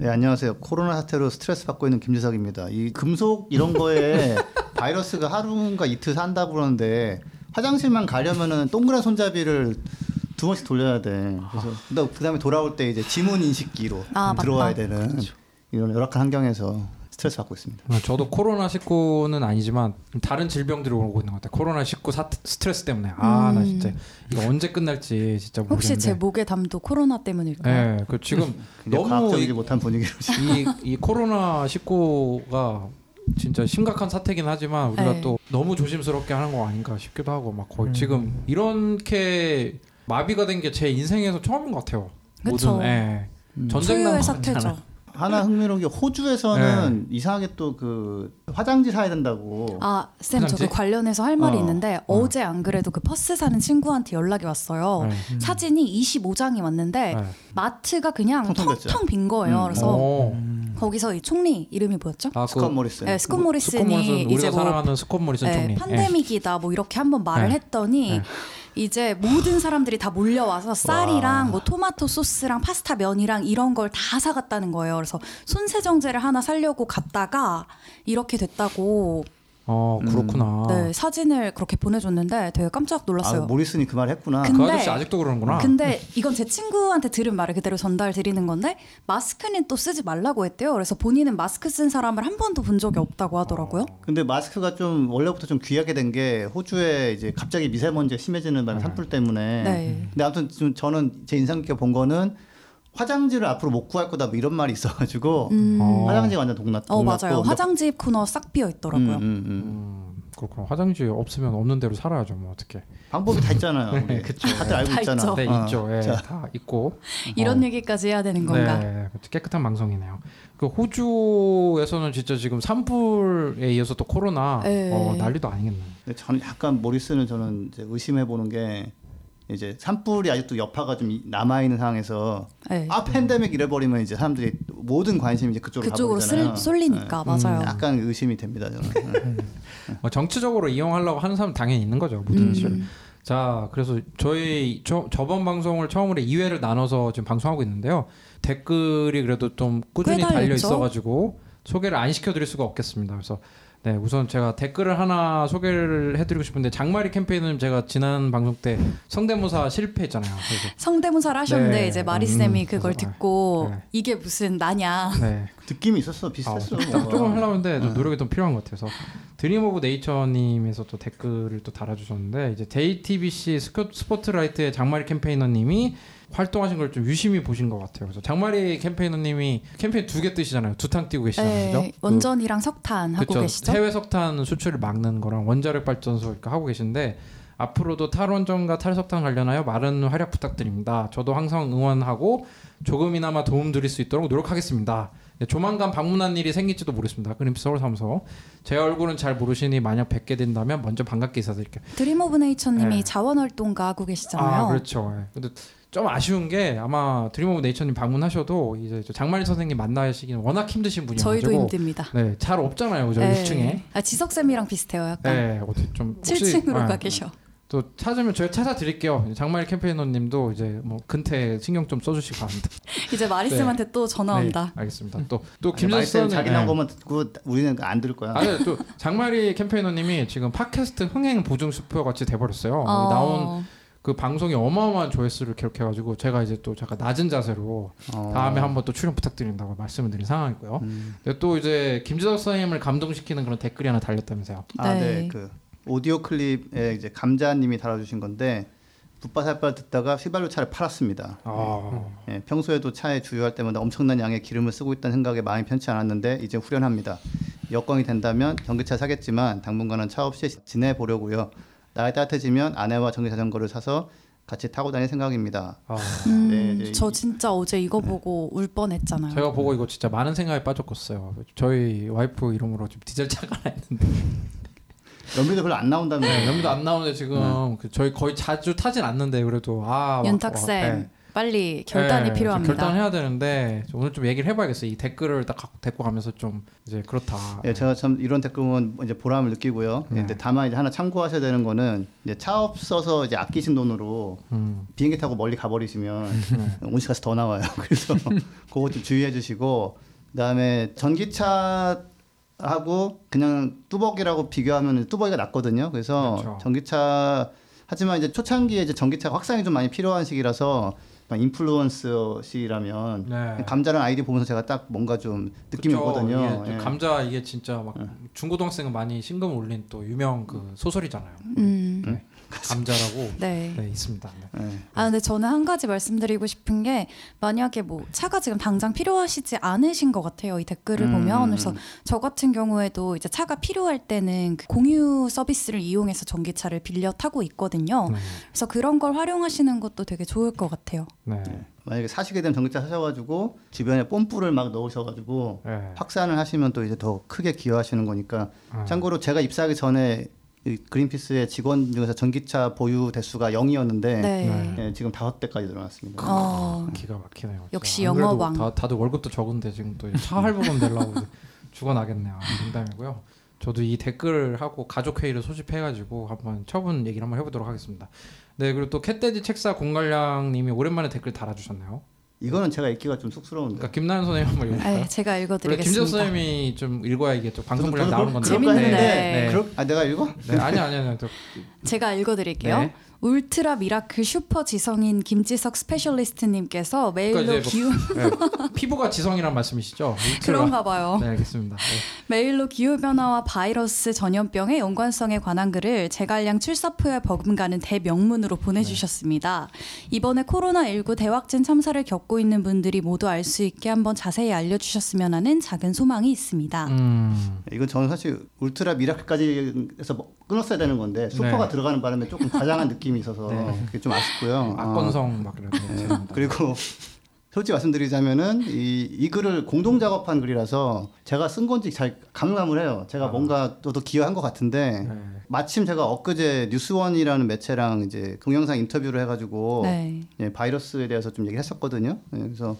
네 안녕하세요. 코로나 사태로 스트레스 받고 있는 김재석입니다. 이 금속 이런 거에 바이러스가 하루인가 이틀 산다고 그러는데 화장실만 가려면은 동그란 손잡이를 두 번씩 돌려야 돼. 그래서 그 그다음에 돌아올 때 이제 지문 인식기로 아. 들어와야 되는 이런 열악한 환경에서 스트레스 받고 있습니다 어, 저도 코로나 19는 아니지만 다른 질병들이 오고 있는 것 같아요. 코로나 19 사, 스트레스 때문에 아나 음. 진짜 이거 언제 끝날지 진짜 모르겠는데. 혹시 제 목에 담도 코로나 때문일까요? 네, 그 지금 너무 이, 못한 분위기로 지금 이, 이 코로나 19가 진짜 심각한 사태긴 하지만 우리가 네. 또 너무 조심스럽게 하는 거 아닌가 싶기도 하고 막 음. 거의 지금 이렇게 마비가 된 게 제 인생에서 처음인 것 같아요. 그쵸. 모든 예. 음. 전쟁 난거 사태죠. 하나 흥미로운 게 호주에서는 네. 이상하게 또 그 화장지 사야 된다고 아, 쌤, 저? 그 관련해서 할 말이 어. 있는데 어. 제안 그래도 그 퍼스 사는 친구한테 연락이 왔어요. 네. 사진이 25장이 왔는데 네. 마트가 그냥 텅텅 빈 거예요. 음. 그래서 오. 거기서 이 총리 이름이 뭐였죠? 아, 스콧 모리슨 네, 스콧 스콧 모리슨이 모리슨 우리가 이제 뭐 사랑하는 스콧 모리슨 네, 총리. 예. 판데믹이다 뭐 이렇게 한번 말을 네. 했더니 네. 이제 모든 사람들이 다 몰려와서 쌀이랑 뭐 토마토 소스랑 파스타 면이랑 이런 걸 다 사갔다는 거예요. 그래서 손세정제를 하나 사려고 갔다가 이렇게 됐다고 어 그렇구나. 네, 사진을 그렇게 보내줬는데 되게 깜짝 아, 놀랐어요. 모리슨이 그 말 했구나 근- 그 근데- 아저씨 아직도 그러는구나. 근데 이건 제 친구한테 들은 말을 그대로 전달 드리는 건데 마스크는 또 쓰지 말라고 했대요. 그래서 본인은 마스크 쓴 사람을 한 번도 본 적이 없다고 하더라고요. 근데 마스크가 좀 원래부터 좀 귀하게 된 게 호주에 이제 갑자기 미세먼지가 심해지는 바람에 산불 때문에. 네. 근데 아무튼 좀 저는 제 인상 깊게 본 거는 화장지를 앞으로 못 구할 거다 뭐 이런 말이 있어가지고 음. 어. 화장지가 완전 동났. 어 맞아요. 근데- 화장지 코너 싹 비어 있더라고요. 음, 음, 음. 음, 그렇구나. 화장지 없으면 없는 대로 살아야죠. 뭐 어떻게. 방법이 다 있잖아요. 우리. 그쵸. 다들 알고 다 있잖아. 있죠. 네 어. 있죠. 예, 자, 다 있고. 이런 어. 얘기까지 해야 되는 건가? 네, 깨끗한 방송이네요. 그 호주에서는 진짜 지금 산불에 이어서 또 코로나 네. 어, 난리도 아니겠네. 근데 저는 약간 모리슨을 저는 이제 의심해 보는 게 이제 산불이 아직도 여파가 좀 남아 있는 상황에서 네. 아 팬데믹 이래버리면 이제 사람들이 모든 관심이 이제 그쪽으로 그쪽으로 가버리잖아요. 쓸, 쏠리니까 네. 맞아요. 약간 의심이 됩니다 저는. 어, 정치적으로 이용하려고 하는 사람 당연히 있는 거죠. 모든 이슈를. 음. 자, 그래서 저희 저, 저번 방송을 처음으로 2회를 나눠서 지금 방송하고 있는데요. 댓글이 그래도 좀 꾸준히? 달려 있어가지고 소개를 안 시켜드릴 수가 없겠습니다. 그래서 네, 우선 제가 댓글을 하나 소개를 해드리고 싶은데 장마리 캠페인은 제가 지난 방송 때 성대모사 실패했잖아요. 그래서 성대모사를 하셨는데 네. 이제 마리 쌤이 음, 그걸 그래서, 듣고 네. 이게 무슨 나냐. 네. 느낌이 있었어 아, 비슷했어. 좀, 뭔가. 조금 하려고 했는데 좀 네. 노력이 좀 필요한 것 같아서 드림 오브 네이처님에서 또 댓글을 또 달아주셨는데 이제 JTBC 스포- 스포트라이트의 장마리 campaigner님이 활동하신 걸 좀 유심히 보신 것 같아요. 그래서 장마리 campaigner님이 캠페인 두 개 뜨시잖아요. 두탕 뛰고 계시잖아요. 네? 그- 원전이랑 석탄 하고 그쵸. 계시죠? 해외 석탄 수출을 막는 거랑 원자력 발전소 하고 계신데 앞으로도 탈원전과 탈석탄 관련하여 많은 활약 부탁드립니다. 저도 항상 응원하고 조금이나마 도움 드릴 수 있도록 노력하겠습니다. 네, 조만간 방문할 일이 생길지도 모르겠습니다. 그린피스 서울 사무소. 제 얼굴은 잘 모르시니 만약 뵙게 된다면 먼저 반갑게 인사드릴게요. Dream of Nature님이 네. 자원활동가 하고 계시잖아요. 아 그렇죠. 예. 근데 좀 아쉬운 게 아마 Dream of Nature님 방문하셔도 이제 저 장마리 선생님 만나시기는 워낙 힘드신 분이어가지고 저희도 힘듭니다. 네, 잘 없잖아요, 그죠? 네. 6층에. 아, 지석 쌤이랑 비슷해요, 약간. 네, 어떻게 좀 혹시- 7층으로 아, 가 계셔. 또 찾으면 저희 찾아드릴게요. 장마리 campaigner님도 이제 뭐 근태 신경 좀 써주시기 바랍니다. 이제 마리 쌤한테 또 전화 온다. 네, 알겠습니다. 또 또 김재선 자기 나온 듣고 우리는 안 들을 거야. 아니 또 장마리 캠페이너님이 지금 팟캐스트 흥행 보증 수표 같이 돼버렸어요. 어, 나온 그 방송이 어마어마한 조회수를 기록해가지고 제가 이제 또 잠깐 낮은 자세로 어. 다음에 한번 또 출연 부탁드린다고 말씀을 드린 상황이고요. 음. 근데 또 이제 김재석 선생님을 감동시키는 그런 댓글이 하나 달렸다면서요. 아, 네. 네. 그 오디오 클립에 이제 감자님이 달아주신 건데 붓바살바 듣다가 휘발유 차를 팔았습니다. 아, 예, 평소에도 차에 주유할 때마다 엄청난 양의 기름을 쓰고 있다는 생각에 마음이 편치 않았는데 이제 후련합니다. 여건이 된다면 전기차 사겠지만 당분간은 차 없이 지내보려고요. 날이 따뜻해지면 아내와 전기 자전거를 사서 같이 타고 다닐 생각입니다. 아, 음, 네, 네. 저 진짜 어제 이거 보고 울 뻔했잖아요. 제가 보고 이거 진짜 많은 생각에 빠졌었어요. 저희 와이프 이름으로 좀 디젤 차가 있는데 연비도 별로 안 나온다면 네, 연비도 안 나오는데 지금 그 저희 거의 자주 타진 않는데 그래도 아 윤탁 쌤 네. 빨리 결단이 네, 필요합니다. 결단해야 되는데 오늘 좀 얘기를 해봐야겠어요. 이 댓글을 딱 갖고 데리고 가면서 좀 이제 그렇다. 예, 제가 참 이런 댓글 보면 이제 보람을 느끼고요. 네. 근데 다만 이제 하나 참고하셔야 되는 거는 이제 차 없어서 이제 아끼신 돈으로 음, 비행기 타고 멀리 가버리시면 네. 온실가스 더 나와요. 그래서 그거 좀 주의해 주시고 그다음에 전기차 하고 그냥 뚜벅이라고 비교하면 뚜벅이가 낫거든요. 그래서 그렇죠. 전기차 하지만 이제 초창기에 이제 전기차 확산이 좀 많이 필요한 시기라서 인플루언서 시라면 네. 감자랑 아이디 보면서 제가 딱 뭔가 좀 느낌이 그쵸. 오거든요. 이게 예. 감자 이게 진짜 막 중고등학생은 많이 신금 올린 또 유명 그 소설이잖아요. 음, 네. 감자라고 네. 네, 있습니다. 네. 예. 아 근데 저는 한 가지 말씀드리고 싶은 게 만약에 뭐 차가 지금 당장 필요하시지 않으신 것 같아요 이 댓글을 음. 보면 그래서 저 같은 경우에도 이제 차가 필요할 때는 그 공유 서비스를 이용해서 전기차를 빌려 타고 있거든요 네. 그래서 그런 걸 활용하시는 것도 되게 좋을 것 같아요 네. 만약에 사시게 되면 전기차 사셔가지고 주변에 뽐뿌를 막 넣으셔가지고 네. 확산을 하시면 또 이제 더 크게 기여하시는 거니까 아. 참고로 제가 입사하기 전에 이 그린피스의 직원 중에서 전기차 보유 대수가 0이었는데 네, 네. 지금 다섯 대까지 늘어났습니다. 어, 기가 막히네요. 역시 영어왕. 다, 다들 월급도 적은데 지금 또 차 할부금 내려고 죽어나겠네요. 농담이고요. 저도 이 댓글을 하고 가족 회의를 소집해가지고 한번 처분 얘기를 한번 해보도록 하겠습니다. 네 그리고 또 캣돼지 책사 공갈량님이 오랜만에 댓글 달아주셨네요. 이거는 제가 읽기가 좀 쑥스러운데. 그러니까 김나연 선생님 한번 읽을까요? 아, 제가 읽어드리겠습니다 김재수 선생님이 좀 읽어야 이게 또 방송 분량 나오는 건데. 재밌는데. 네. 그럴- 아 내가 읽어? 네, 아니 아니 아니. 또, 제가 읽어드릴게요 네. ultra miracle super 지성인 김지석 specialist님께서 메일로 그러니까 기후 네. 피부가 지성이란 말씀이시죠? 울트라. 그런가 봐요 네 알겠습니다. 네. 메일로 기후 변화와 바이러스 전염병의 연관성에 관한 글을 제갈량 출사표에 버금가는 대명문으로 보내주셨습니다. 이번에 코로나 19 대확진 참사를 겪고 있는 분들이 모두 알 수 있게 한번 자세히 알려주셨으면 하는 작은 소망이 있습니다. 음. 이건 저는 사실 ultra miracle까지 해서 뭐 끊었어야 되는 건데 super가 네. 들어가는 바람에 조금 과장한 느낌 이 있어서 네. 그게 좀 아쉽고요. 어, 악건성 막 이런. 네. 그리고 솔직히 말씀드리자면은 이, 이 글을 공동 작업한 글이라서 제가 쓴 건지 잘 가물가물해요. 제가 아. 뭔가 저도 기여한 것 같은데 네. 마침 제가 엊그제 뉴스원이라는 매체랑 이제 동영상 인터뷰를 해가지고 네. 예, 바이러스에 대해서 좀 얘기를 했었거든요. 예, 그래서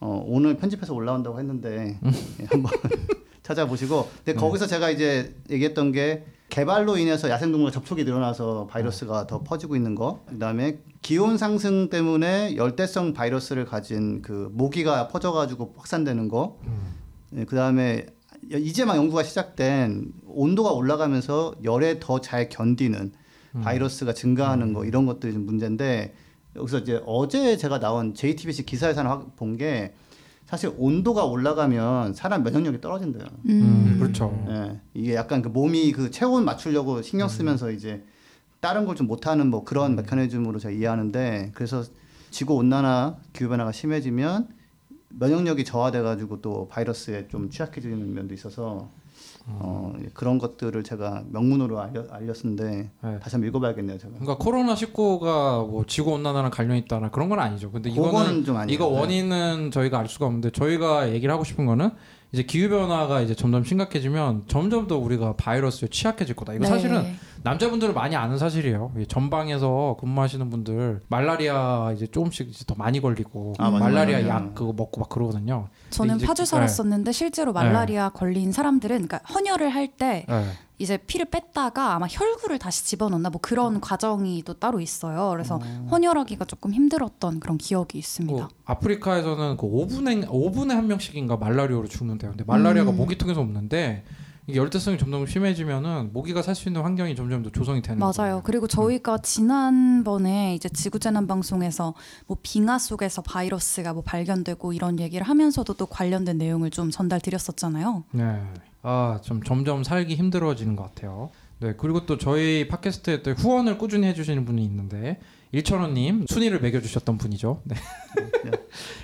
어, 오늘 편집해서 올라온다고 했는데 예, 한번 찾아보시고 근데 거기서 제가 이제 얘기했던 게 개발로 인해서 야생동물 접촉이 늘어나서 바이러스가 더 퍼지고 있는 거. 그다음에 기온 상승 때문에 열대성 바이러스를 가진 그 모기가 퍼져가지고 확산되는 거. 예, 그다음에 이제 막 연구가 시작된 온도가 올라가면서 열에 더 잘 견디는 바이러스가 증가하는 거 이런 것들이 좀 문제인데 여기서 이제 어제 제가 나온 JTBC 기사에서 하나 본 게 사실 온도가 올라가면 사람 면역력이 떨어진대요. 음, 그렇죠. 예, 이게 약간 그 몸이 그 체온 맞추려고 신경 쓰면서 이제 다른 걸 좀 못하는 뭐 그런 메커니즘으로 제가 이해하는데 그래서 지구 온난화 기후 변화가 심해지면 면역력이 저하돼가지고 또 바이러스에 좀 취약해지는 면도 있어서 어, 그런 것들을 제가 명문으로 알려, 알렸는데 네. 다시 한번 읽어봐야겠네요 제가. 그러니까 코로나 19가 뭐 지구 온난화랑 관련 있다나 그런 건 아니죠. 근데 이거는 좀 아니에요. 이거 네. 원인은 저희가 알 수가 없는데 저희가 얘기를 하고 싶은 거는 이제 기후 변화가 이제 점점 심각해지면 점점 더 우리가 바이러스에 취약해질 거다. 이거 네. 사실은 남자분들은 많이 아는 사실이에요. 이 전방에서 근무하시는 분들 말라리아 이제 조금씩 이제 더 많이 걸리고 아. 말라리아 맞아요. 약 그거 먹고 막 그러거든요. 저는 이제 파주 기- 살았었는데 실제로 말라리아 걸린 사람들은 그러니까 헌혈을 할때 네. 이제 피를 뺐다가 아마 혈구를 다시 집어넣나 뭐 그런 과정이 또 따로 있어요. 그래서 헌혈하기가 조금 힘들었던 그런 기억이 있습니다. 뭐 아프리카에서는 그 5분에 5분에 한 명씩인가 말라리아로 죽는데요. 근데 말라리아가 음. 모기통에서 없는데 이게 열대성이 점점 심해지면은 모기가 살 수 있는 환경이 점점 더 조성이 되는 맞아요. 거예요. 그리고 저희가 지난번에 이제 지구재난 방송에서 뭐 빙하 속에서 바이러스가 뭐 발견되고 이런 얘기를 하면서도 또 관련된 내용을 좀 전달 드렸었잖아요. 네. 아, 좀 점점 살기 힘들어지는 것 같아요. 네. 그리고 또 저희 팟캐스트에 또 후원을 꾸준히 해주시는 분이 있는데 일천원님 순위를 매겨주셨던 분이죠. 네.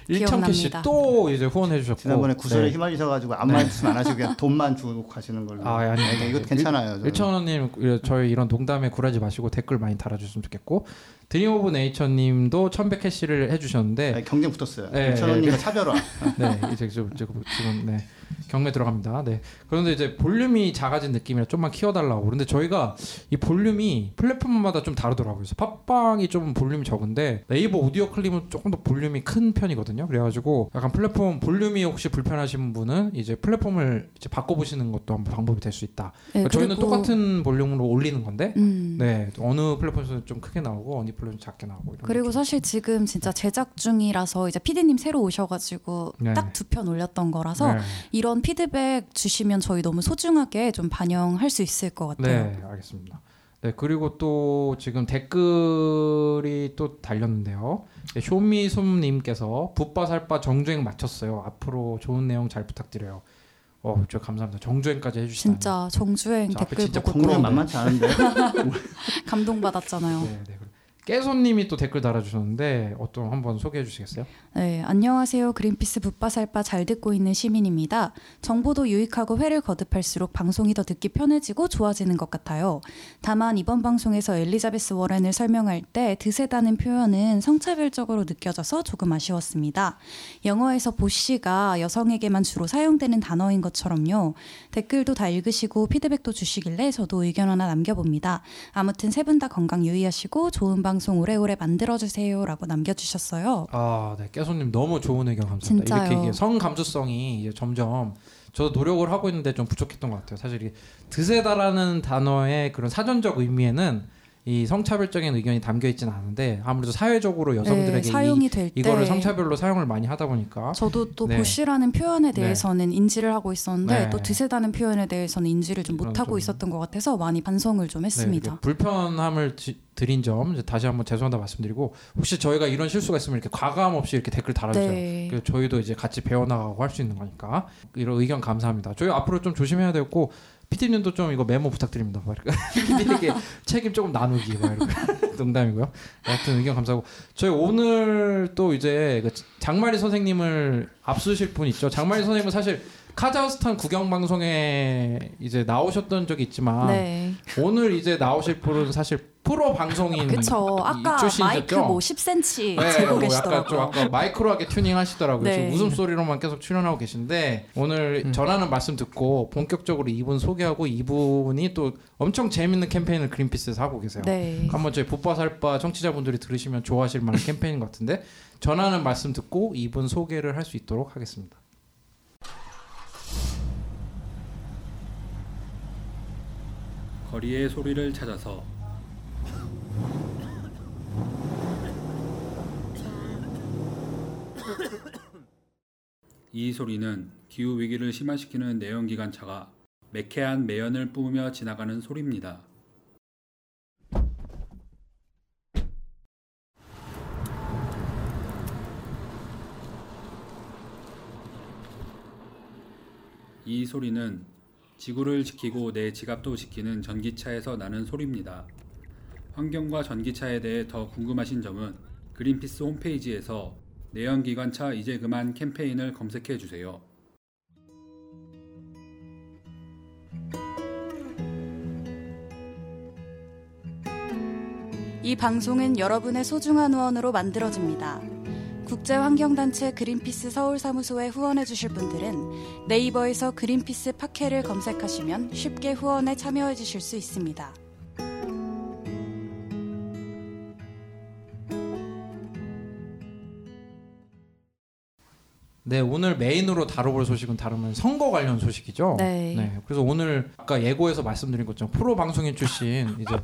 일천캐 기억납니다. 씨또 이제 후원해 주셨고 지난번에 구설에 네. 휘말리셔가지고 아무 말씀 안 하시고 그냥 돈만 주고 가시는 걸로. 아, 아니, 아니, 네, 이거 괜찮아요. 저는. 일천원님 저희 이런 농담에 굴하지 마시고 댓글 많이 달아주셨으면 좋겠고 Dream of Nature님도 천백 캐시를 해주셨는데 네, 경쟁 붙었어요. 네, 천원님과 네. 차별화. 네 이제 지금 지금 네 경매 들어갑니다. 네 그런데 이제 볼륨이 작아진 느낌이라 좀만 키워달라고 그런데 저희가 이 볼륨이 플랫폼마다 좀 다르더라고요. 그래서 팟빵이 좀 볼륨이 적은데 네이버 오디오 클립은 조금 더 볼륨이 큰 편이거든요. 그래가지고 약간 플랫폼 볼륨이 혹시 불편하신 분은 이제 플랫폼을 이제 바꿔보시는 것도 한번 방법이 될 수 있다. 네, 그러니까 저희는 똑같은 볼륨으로 올리는 건데 음. 네 어느 플랫폼에서는 좀 크게 나오고 어느 플랫폼 작게 나오고 그리고 사실 지금 진짜 제작 중이라서 이제 PD님 새로 오셔가지고 네. 딱두 편 올렸던 거라서 네. 이런 피드백 주시면 저희 너무 소중하게 좀 반영할 수 있을 것 같아요. 네, 알겠습니다. 네, 그리고 또 지금 댓글이 또 달렸는데요. 네, 쇼미솜님께서 붓바살바 정주행 마쳤어요. 앞으로 좋은 내용 잘 부탁드려요. 어, 저 감사합니다. 정주행까지 해주시다니. 진짜 정주행 댓글 진짜 보고 또 만만치 않은데. 감동 받았잖아요. 네, 네. 깨손님이 또 댓글 달아주셨는데 어떤 한번 소개해 주시겠어요? 네, 안녕하세요. 그린피스 붓바살바 잘 듣고 있는 시민입니다. 정보도 유익하고 회를 거듭할수록 방송이 더 듣기 편해지고 좋아지는 것 같아요. 다만 이번 방송에서 엘리자베스 워렌을 설명할 때 드세다는 표현은 성차별적으로 느껴져서 조금 아쉬웠습니다. 영어에서 보시가 여성에게만 주로 사용되는 단어인 것처럼요. 댓글도 다 읽으시고 피드백도 주시길래 저도 의견 하나 남겨봅니다. 아무튼 세 분 다 건강 유의하시고 좋은 방송 오래오래 만들어주세요라고 남겨주셨어요. 아, 네, 깨손님 너무 좋은 의견 감사합니다. 진짜요. 이렇게 성 감수성이 이제 점점 저도 노력을 하고 있는데 좀 부족했던 것 같아요. 사실 이 드세다라는 단어의 그런 사전적 의미에는 이 성차별적인 의견이 담겨 있지는 않은데 아무래도 사회적으로 여성들에게 네, 사용이 될때 이, 이거를 성차별로 사용을 많이 하다 보니까 저도 또 네. 보시라는 표현에 대해서는 인지를 하고 있었는데 네. 또 드세다는 표현에 대해서는 인지를 좀 못하고 좀- 있었던 것 같아서 많이 반성을 좀 네, 했습니다. 불편함을 지- 드린 점 다시 한번 죄송하다 말씀드리고 혹시 저희가 이런 실수가 있으면 이렇게 과감 없이 이렇게 댓글 달아주세요. 네. 저희도 이제 같이 배워나가고 할 수 있는 거니까 이런 의견 감사합니다. 저희 앞으로 좀 조심해야 되고 피디님도 좀 이거 메모 부탁드립니다. 피디님께 책임 조금 나누기 막 이렇게 농담이고요. 하여튼 의견 감사하고 저희 오늘 또 이제 그 장마리 선생님을 앞서실 분 있죠. 장마리 선생님은 사실 카자흐스탄 구경 방송에 이제 나오셨던 적이 있지만 네. 오늘 이제 나오실 분은 사실 프로 방송인 그쵸. 아까 출신이셨죠? 마이크 뭐 10cm 네, 재고 뭐 계시더라고요. 약간 좀 아까 마이크로하게 튜닝 하시더라고요. 네. 지금 웃음소리로만 계속 출연하고 계신데 오늘 음. 전하는 말씀 듣고 본격적으로 이분 소개하고 이분이 또 엄청 재밌는 캠페인을 그린피스에서 하고 계세요. 네. 한번 저희 붓바살바 청취자분들이 들으시면 좋아하실 만한 캠페인 같은데 전하는 말씀 듣고 이분 소개를 할 수 있도록 하겠습니다. 거리의 소리를 찾아서 이 소리는 기후 위기를 심화시키는 내연기관차가 매캐한 매연을 뿜으며 지나가는 소리입니다. 이 소리는 지구를 지키고 내 지갑도 지키는 전기차에서 나는 소리입니다. 환경과 전기차에 대해 더 궁금하신 점은 그린피스 홈페이지에서 내연기관차 이제 그만 캠페인을 검색해 주세요. 이 방송은 여러분의 소중한 후원으로 만들어집니다. 국제환경단체 그린피스 서울사무소에 후원해 주실 분들은 네이버에서 그린피스 팟캐를 검색하시면 쉽게 후원에 참여해 주실 수 있습니다. 네, 오늘 메인으로 다뤄볼 소식은 다르면 선거 관련 소식이죠. 네. 그래서 오늘 아까 예고에서 말씀드린 것처럼 프로 방송인 출신 이제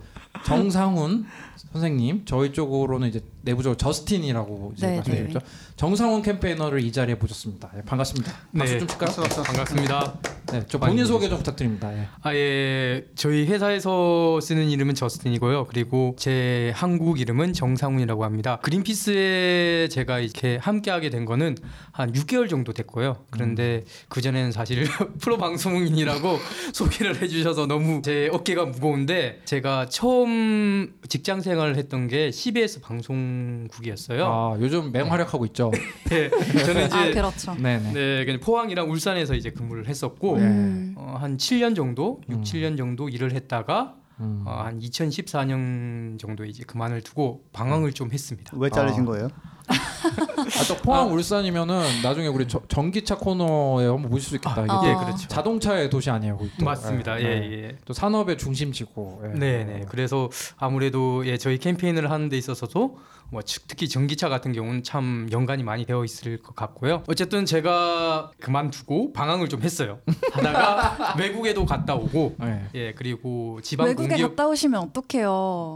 정상훈 선생님, 저희 쪽으로는 이제 내부적으로 저스틴이라고 이제 네, 말씀드렸죠. 정상훈 캠페이너를 이 자리에 모셨습니다. 예, 반갑습니다. 박수 네. 좀 칠까요? 반갑습니다. 네, 저 본인 소개 좀 부탁드립니다. 예. 아, 예. 저희 회사에서 쓰는 이름은 저스틴이고요. 그리고 제 한국 이름은 정상훈이라고 합니다. 그린피스에 제가 이렇게 함께하게 된 거는 한 6개월 정도 됐고요. 그런데 그전에는 사실 프로 방송인이라고 소개를 해주셔서 너무 제 어깨가 무거운데 제가 처음 직장 생활을 했던 게 CBS 방송 국이었어요. 아 요즘 맹활약하고 있죠. 네, 저는 이제 아 그렇죠. 네네. 네, 그냥 포항이랑 울산에서 이제 근무를 했었고 네. 음. 어, 한 7년 정도, 6, 음. 7년 정도 일을 했다가 음. 어, 한 2014년 정도 이제 그만을 두고 방황을 좀 했습니다. 왜 자르신 아. 거예요? 아 또 포항 울산이면은 나중에 우리 저, 전기차 코너에 한번 모실 수 있겠다. 이게 아. 예, 어. 그렇죠. 자동차의 도시 아니에요, 거기 또. 맞습니다. 예, 예, 예. 예. 또 산업의 중심지고. 예. 네, 네. 그래서 아무래도 예, 저희 캠페인을 하는 데 있어서도 뭐 즉- 특히 전기차 같은 경우는 참 연관이 많이 되어 있을 것 같고요. 어쨌든 제가 그만두고 방황을 좀 했어요. 하다가 외국에도 갔다 오고 예. 예, 그리고 지방 외국에 공기업 갔다 오시면 어떡해요.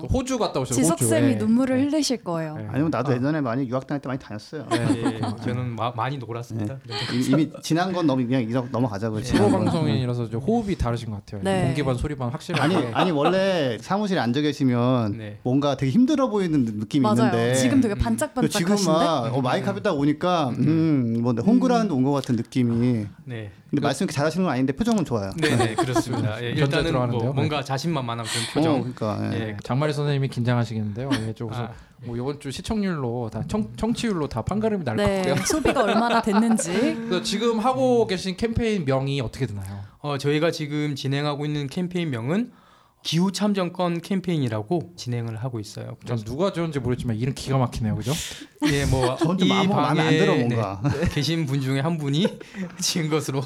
또 호주 갔다 오셨고 지석. 쌤이 예. 눈물을 흘리실 거예요. 예. 아니면 나도 예전에 많이 유학 다닐 때 많이 다녔어요. 예, 저는 마- 많이 놀았습니다. 이- 이미 지난 건 너무 그냥 이러- 넘어가자고요. 프로 지난 건. 방송인이라서 좀 호흡이 다르신 것 같아요. 네. 공기반 소리반 확실하게. 아니 아니 원래 사무실에 앉아 계시면 네. 뭔가 되게 힘들어 보이는 느낌이 맞아요. 있는데 지금 되게 그 지금 반짝반짝하신데. 막 어, 마이크 앞에 딱 오니까 음 뭐 홈그라운드 온것 같은 느낌이. 네. 근데 말씀 잘하시는 건 아닌데 표정은 좋아요. 네, 네, 그렇습니다. 예, 일단은. 뭐 네. 뭔가 자신만만한 그런 어, 표정. 그러니까 예. 예, 장마리 선생님이 긴장하시겠는데요. 예, 저 그래서 아. 뭐 이번 주 시청률로 다 청, 청취율로 다 판가름이 날것 네, 같고요. 소비가 얼마나 됐는지. 그래서 지금 하고 계신 캠페인 명이 어떻게 되나요? 어, 저희가 지금 진행하고 있는 캠페인 명은 기후 참정권 캠페인이라고 진행을 하고 있어요. 전 누가 지었는지 모르겠지만 이름 기가 막히네요, 그죠? 예, 뭐 저는 좀이 마음- 마음에 안 들어, 방에, 뭔가. 네, 계신 분 중에 한 분이 지은 것으로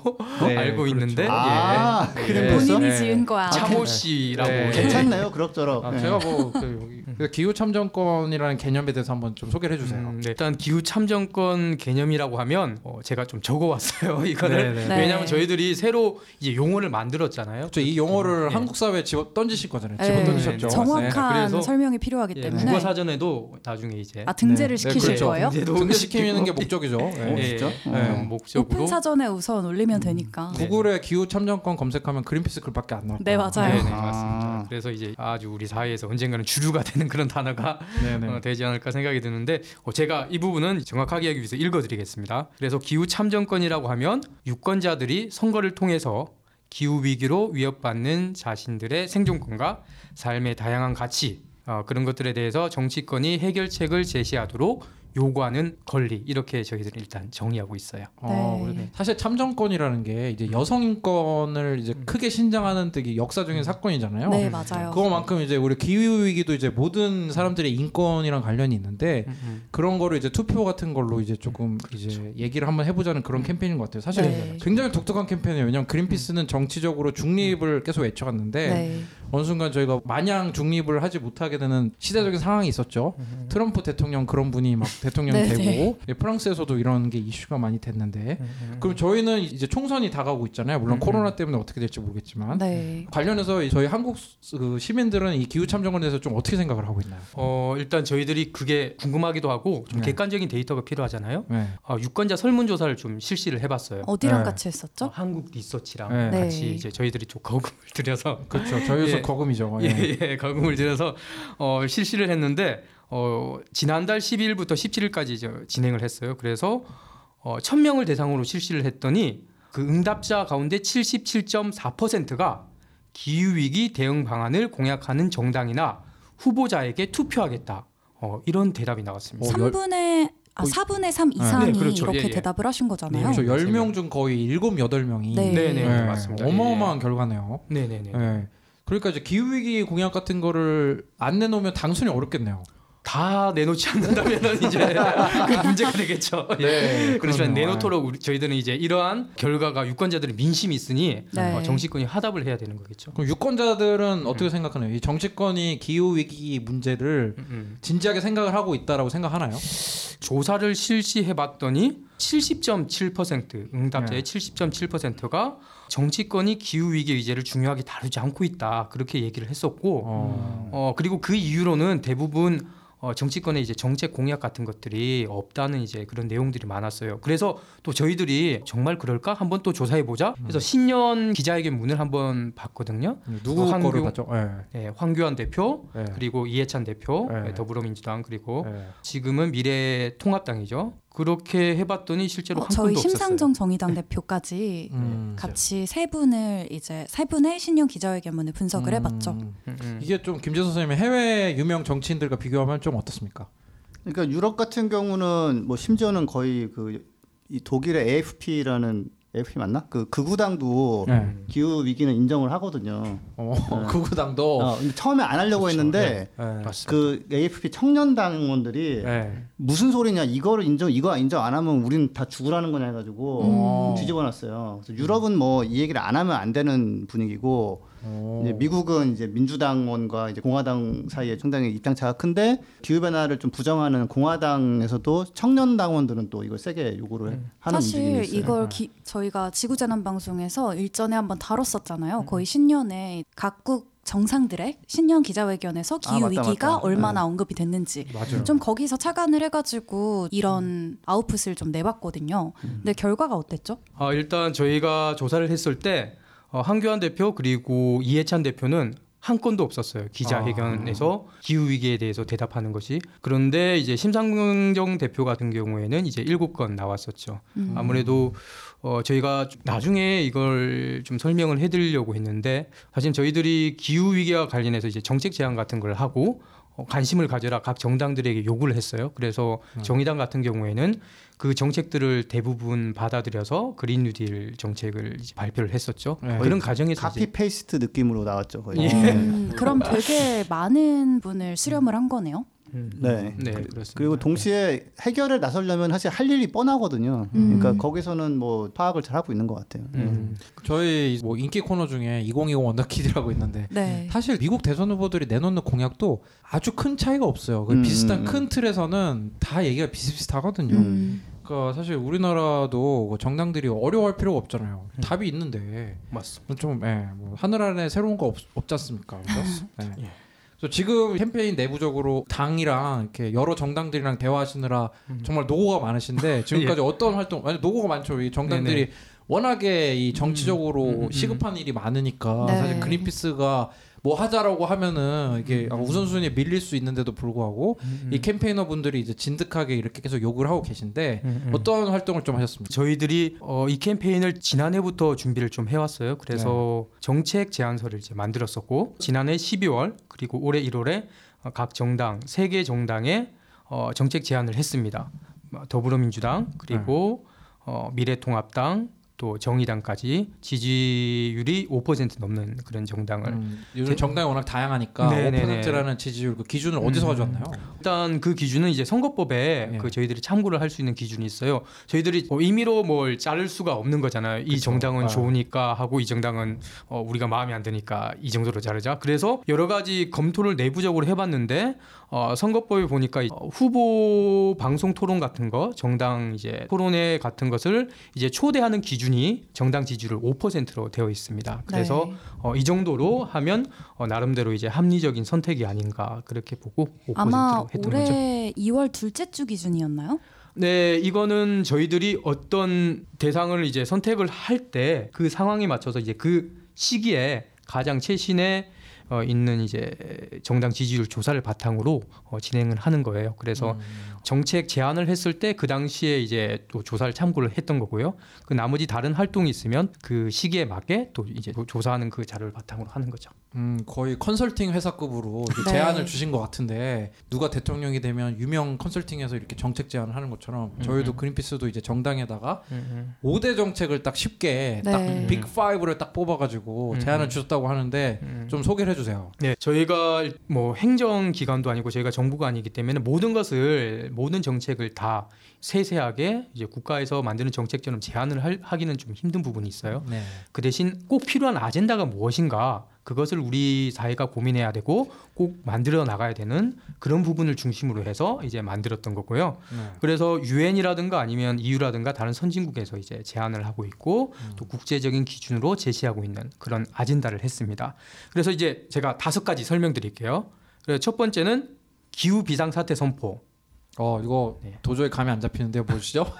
네, 알고 있는데 아, 예, 그래 예? 본인이 네. 지은 거야. 차모 씨라고 네. 예. 괜찮네요, 그럭저럭. 아, 예. 제가 뭐그 여기 그래서 기후 참정권이라는 개념에 대해서 한번 좀 소개를 해주세요. 음, 네. 일단 기후 참정권 개념이라고 하면 어, 제가 좀 적어왔어요 이거를 네, 네. 왜냐하면 저희들이 새로 이제 용어를 만들었잖아요. 그렇죠. 이 용어를 예. 한국 사회에 집어 던 지실 거잖아요. 네, 집어 던지셨죠. 정확한 그래서- 설명이 필요하기 예, 때문에. 국어 사전에도 나중에 이제 아 등재를 네, 네, 시키실 그렇죠. 거예요? 등재도 등시키는 게 목적이죠. 예. 예, 진짜? 예, 어. 목적으로 오픈 사전에 우선 올리면 되니까. 네. 구글에 기후 참정권 검색하면 그린피스 글밖에 안 나와요. 네, 맞아요. 네, 네, 아. 맞습니다. 그래서 이제 아주 우리 사회에서 언젠가는 주류가 되는 그런 단어가. 어, 되지 않을까 생각이 드는데 어, 제가 이 부분은 정확하게 하기 위해서 읽어드리겠습니다. 그래서 기후 참정권이라고 하면 유권자들이 선거를 통해서 기후 위기로 위협받는 자신들의 생존권과 삶의 다양한 가치 어, 그런 것들에 대해서 정치권이 해결책을 제시하도록 요구하는 권리 이렇게 저희들은 일단 정의하고 있어요. 어, 네. 사실 참정권이라는 게 이제 여성 인권을 이제 크게 신장하는 되게 역사적인 사건이잖아요. 네, 맞아요. 그거만큼 이제 우리 기후 위기도 이제 모든 사람들의 인권이랑 관련이 있는데 그런 거를 이제 투표 같은 걸로 이제 조금 이제 얘기를 한번 해보자는 그런 캠페인인 것 같아요. 사실 네. 굉장히 독특한 캠페인이에요. 왜냐하면 그린피스는 정치적으로 중립을 계속 외쳐갔는데 네. 어느 순간 저희가 마냥 중립을 하지 못하게 되는 시대적인 상황이 있었죠. 트럼프 대통령 그런 분이 막 대통령이 네, 되고 예, 프랑스에서도 이런 게 이슈가 많이 됐는데 그럼 저희는 이제 총선이 다가오고 있잖아요. 물론 음, 코로나 때문에 어떻게 될지 모르겠지만 네. 관련해서 저희 한국 수- 그 시민들은 이 기후 참정권에 대해서 좀 어떻게 생각을 하고 있나요? 어, 일단 저희들이 그게 궁금하기도 하고 좀 네. 객관적인 데이터가 필요하잖아요. 네. 어, 유권자 설문조사를 좀 실시를 해봤어요. 어디랑 네. 같이 어, 했었죠? 한국 리서치랑 네. 네. 같이 이제 저희들이 좀 거금을 들여서 그렇죠. 저희에서 예. 거금이죠. 예. 예, 예, 거금을 들여서 어, 실시를 했는데 어, 지난달 12일부터 17일까지 저 진행을 했어요. 그래서 어, 1000명을 대상으로 실시를 했더니 그 응답자 가운데 77.4%가 기후 위기 대응 방안을 공약하는 정당이나 후보자에게 투표하겠다. 어, 이런 대답이 나왔습니다. 어, 열- 3분의 아, 4분의 3 이상이 네, 그렇죠. 이렇게 예, 예. 대답을 하신 거잖아요. 그렇죠. 네. 10명 중 거의 7, 8명이 네. 네, 네, 맞습니다. 어마어마한 결과네요. 네, 네, 네. 예. 그러니까 이제 기후 위기 공약 같은 거를 안 내놓으면 당선이 어렵겠네요. 다 내놓지 않는다면 이제 그 문제가 되겠죠. 네, 예. 그렇지만 그럼요. 내놓도록 우리, 저희들은 이제 이러한 결과가 유권자들의 민심이 있으니 네. 어, 정치권이 화답을 해야 되는 거겠죠. 그럼 유권자들은 어떻게 생각하나요? 이 정치권이 기후 위기 문제를 음, 음. 진지하게 생각을 하고 있다라고 생각하나요? 조사를 실시해봤더니 70.7% 응답자의 네. 70.7%가 정치권이 기후 위기 의제를 중요하게 다루지 않고 있다 그렇게 얘기를 했었고 어. 어 그리고 그 이유로는 대부분 어, 정치권의 이제 정책 공약 같은 것들이 없다는 이제 그런 내용들이 많았어요. 그래서 또 저희들이 정말 그럴까 한번 또 조사해 보자. 그래서 신년 기자회견 문을 한번 봤거든요. 누구 어, 거를 봤죠? 예. 네, 황교안 대표 예. 그리고 이해찬 대표 네. 네, 더불어민주당 그리고 예. 지금은 미래통합당이죠. 그렇게 해봤더니 실제로 어, 한 저희 없었어요. 심상정 정의당 대표까지 음. 같이 세 분을 이제 세 분의 신년 기자회견문을 분석을 해봤죠. 음. 음, 음. 이게 좀 김재 선생님의 해외 유명 정치인들과 비교하면 좀 어떻습니까? 그러니까 유럽 같은 경우는 뭐 심지어는 거의 그이 독일의 AFP라는 AFP 맞나? 그 극우당도 네. 기후 위기는 인정을 하거든요. 어, 네. 극우당도 어, 처음에 안 하려고 그렇죠. 했는데 예. 맞습니다. 그 AFP 청년 당원들이 예. 무슨 소리냐 이거를 인정 이거 인정 안 하면 우리는 다 죽으라는 거냐 해가지고 어. 뒤집어놨어요. 그래서 유럽은 뭐 이 얘기를 안 하면 안 되는 분위기고 어. 이제 미국은 이제 민주당원과 이제 공화당 사이에 상당히 입장차가 큰데 기후 변화를 좀 부정하는 공화당에서도 청년 당원들은 또 이걸 세게 요구를 하는 음. 사실 움직임이 있어요. 이걸 기- 저희가 지구재난 방송에서 일전에 한번 음. 다뤘었잖아요. 거의 신년에 각국 정상들의 신년 기자회견에서 기후 아, 맞다, 위기가 맞다. 얼마나 언급이 됐는지 맞아요. 좀 거기서 착안을 해가지고 이런 아웃풋을 좀 내봤거든요. 근데 결과가 어땠죠? 아, 일단 저희가 조사를 했을 때 어, 한교안 대표 그리고 이해찬 대표는 한 건도 없었어요. 기자회견에서 기후 위기에 대해서 대답하는 것이. 그런데 이제 심상정 대표 같은 경우에는 이제 일곱 건 나왔었죠. 음. 아무래도 어, 저희가 나중에 이걸 좀 설명을 해 드리려고 했는데 사실 저희들이 기후 위기와 관련해서 이제 정책 제안 같은 걸 하고 어, 관심을 가져라 각 정당들에게 요구를 했어요. 그래서 정의당 같은 경우에는 그 정책들을 대부분 받아들여서 그린 뉴딜 정책을 이제 발표를 했었죠. 네. 그런 과정에서 이제 copy paste 느낌으로 나왔죠 거의. 예. 음, 그럼 되게 많은 분을 수렴을 한 거네요. 음, 네. 네, 그- 그렇습니다. 그리고 동시에 해결을 나서려면 사실 할 일이 뻔하거든요. 음. 그러니까 거기서는 뭐 파악을 잘 하고 있는 것 같아요. 음. 저희 뭐 인기 코너 중에 2020 원더키드라고 있는데 네. 사실 미국 대선 후보들이 내놓는 공약도 아주 큰 차이가 없어요. 그 음, 비슷한 음, 큰 틀에서는 다 얘기가 비슷비슷하거든요. 음. 그러니까 사실 우리나라도 그 정당들이 어려워할 필요가 없잖아요. 답이 있는데 맞습니다. 좀 예, 뭐 하늘 안에 새로운 거 없, 없지 않습니까? 그죠? 예. 예. 그래서 지금 캠페인 내부적으로 당이랑 이렇게 여러 정당들이랑 대화하시느라 음. 정말 노고가 많으신데 지금까지 어떤 활동 아니 노고가 많죠. 이 정당들이 네네. 워낙에 이 정치적으로 음, 음, 음. 시급한 일이 많으니까 네. 사실 그린피스가 뭐 하자라고 하면은 이게 음. 우선순위에 밀릴 수 있는데도 불구하고 이 캠페이너 분들이 이제 진득하게 이렇게 계속 요구를 하고 계신데 음, 음. 어떤 활동을 좀 하셨습니까? 저희들이 어, 이 캠페인을 지난해부터 준비를 좀 해왔어요. 그래서 네. 정책 제안서를 이제 만들었었고 지난해 12월 그리고 올해 1월에 어, 각 정당 세 개 정당에 어, 정책 제안을 했습니다. 어, 더불어민주당 그리고 어, 미래통합당 또 정의당까지 지지율이 5% 넘는 그런 정당을 음, 요즘 제- 정당이 워낙 다양하니까 네네네. 5%라는 지지율 그 기준을 어디서 음. 가져왔나요? 일단 그 기준은 이제 선거법에 예. 그 저희들이 참고를 할 수 있는 기준이 있어요. 저희들이 뭐 임의로 뭘 자를 수가 없는 거잖아요. 이 그쵸. 정당은 아. 좋으니까 하고 이 정당은 어, 우리가 마음에 안 드니까 이 정도로 자르자. 그래서 여러 가지 검토를 내부적으로 해봤는데 어, 선거법에 보니까 이- 어, 후보 방송 토론 같은 거, 정당 이제 토론회 같은 것을 이제 초대하는 기준 이 정당 지지율 5%로 되어 있습니다. 그래서 네. 어, 이 정도로 하면 어, 나름대로 이제 합리적인 선택이 아닌가 그렇게 보고 5%로 아마 했던 거죠. 올해 2월 둘째 주 기준이었나요? 네, 이거는 저희들이 어떤 대상을 이제 선택을 할 때 그 상황에 맞춰서 이제 그 시기에 가장 최신의 어, 있는 이제 정당 지지율 조사를 바탕으로 어, 진행을 하는 거예요. 그래서 정책 제안을 했을 때 그 당시에 이제 또 조사를 참고를 했던 거고요. 그 나머지 다른 활동이 있으면 그 시기에 맞게 또 이제 조사하는 그 자료를 바탕으로 하는 거죠. 음, 거의 컨설팅 회사급으로 네. 제안을 주신 것 같은데 누가 대통령이 되면 유명 컨설팅에서 이렇게 정책 제안을 하는 것처럼 저희도 그린피스도 이제 정당에다가 5대 정책을 딱 쉽게 네. 딱빅 5를 딱 뽑아가지고 음. 제안을 주셨다고 하는데 좀 소개를 해주세요. 네, 저희가 뭐 행정 기관도 아니고 저희가 정부가 아니기 때문에 모든 것을 모든 정책을 다 세세하게 이제 국가에서 만드는 정책처럼 제안을 할- 하기는 좀 힘든 부분이 있어요. 네. 그 대신 꼭 필요한 아젠다가 무엇인가 그것을 우리 사회가 고민해야 되고 꼭 만들어 나가야 되는 그런 부분을 중심으로 해서 이제 만들었던 거고요. 네. 그래서 유엔이라든가 아니면 EU라든가 다른 선진국에서 이제 제안을 하고 있고 또 국제적인 기준으로 제시하고 있는 그런 아젠다를 했습니다. 그래서 이제 제가 다섯 가지 설명드릴게요. 첫 번째는 기후 비상 사태 선포. 어 이거 네. 도저히 감이 안 잡히는데요. 뭐시죠?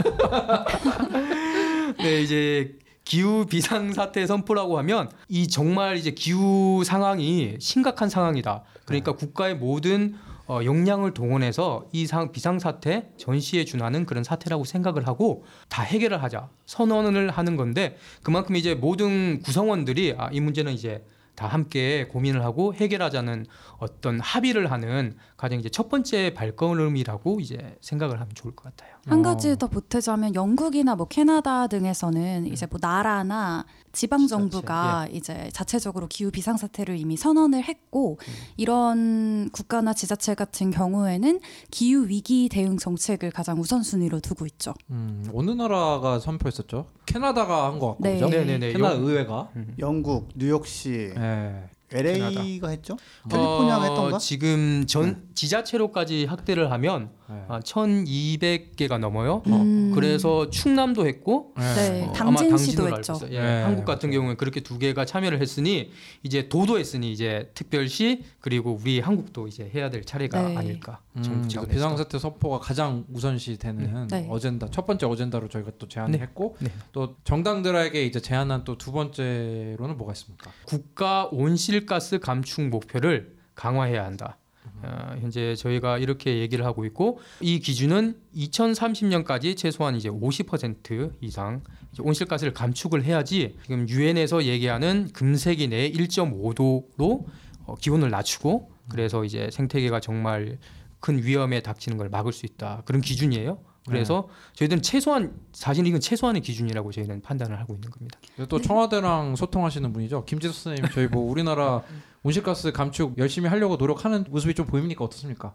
네, 이제 기후 비상 사태 선포라고 하면 이 정말 이제 기후 상황이 심각한 상황이다. 그러니까 국가의 모든 어, 역량을 동원해서 이 상, 비상 사태 전시에 준하는 그런 사태라고 생각을 하고 다 해결을 하자 선언을 하는 건데 그만큼 이제 모든 구성원들이 아, 이 문제는 이제 다 함께 고민을 하고 해결하자는 어떤 합의를 하는 가장 이제 첫 번째 발걸음이라고 이제 생각을 하면 좋을 것 같아요. 한 어. 가지 더 보태자면 영국이나 뭐 캐나다 등에서는 이제 뭐 나라나 지방 정부가 이제 자체적으로 기후 비상 사태를 이미 선언을 했고 이런 국가나 지자체 같은 경우에는 기후 위기 대응 정책을 가장 우선순위로 두고 있죠. 음, 어느 나라가 선포했었죠? 캐나다가 한 것 같고 네. 그죠? 네네네. 캐나다 영- 의회가. 영국, 뉴욕시, 네. LA가 했죠? 캘리포니아가 했던가? 어, 지금 전 지자체로까지 확대를 하면 네. 아, 1,200개가 넘어요. 음. 그래서 충남도 했고 네, 어, 당진시도 아마 알고 했죠. 예, 네, 한국 같은. 경우에 그렇게 두 개가 참여를 했으니 이제 도도 했으니 이제 특별시 그리고 우리 한국도 이제 해야 될 차례가 네. 아닐까. 음. 비상사태 선포가 가장 우선시 되는 네. 어젠다 첫 번째 어젠다로 저희가 또 제안을 네. 했고 네. 또 정당들에게 이제 제안한 또 두 번째로는 뭐가 있습니까? 국가 온실 가스 감축 목표를 강화해야 한다. 어, 현재 저희가 이렇게 얘기를 하고 있고 이 기준은 2030년까지 최소한 이제 50% 이상 이제 온실가스를 감축을 해야지 지금 유엔에서 얘기하는 금세기 내에 1.5도로 어, 기온을 낮추고 그래서 이제 생태계가 정말 큰 위험에 닥치는 걸 막을 수 있다 그런 기준이에요. 그래서 저희들은 최소한 사실 이건 최소한의 기준이라고 저희는 판단을 하고 있는 겁니다. 또 청와대랑 소통하시는 분이죠. 김지수 선생님 저희 뭐 우리나라 온실가스 감축 열심히 하려고 노력하는 모습이 좀 보입니까? 어떻습니까?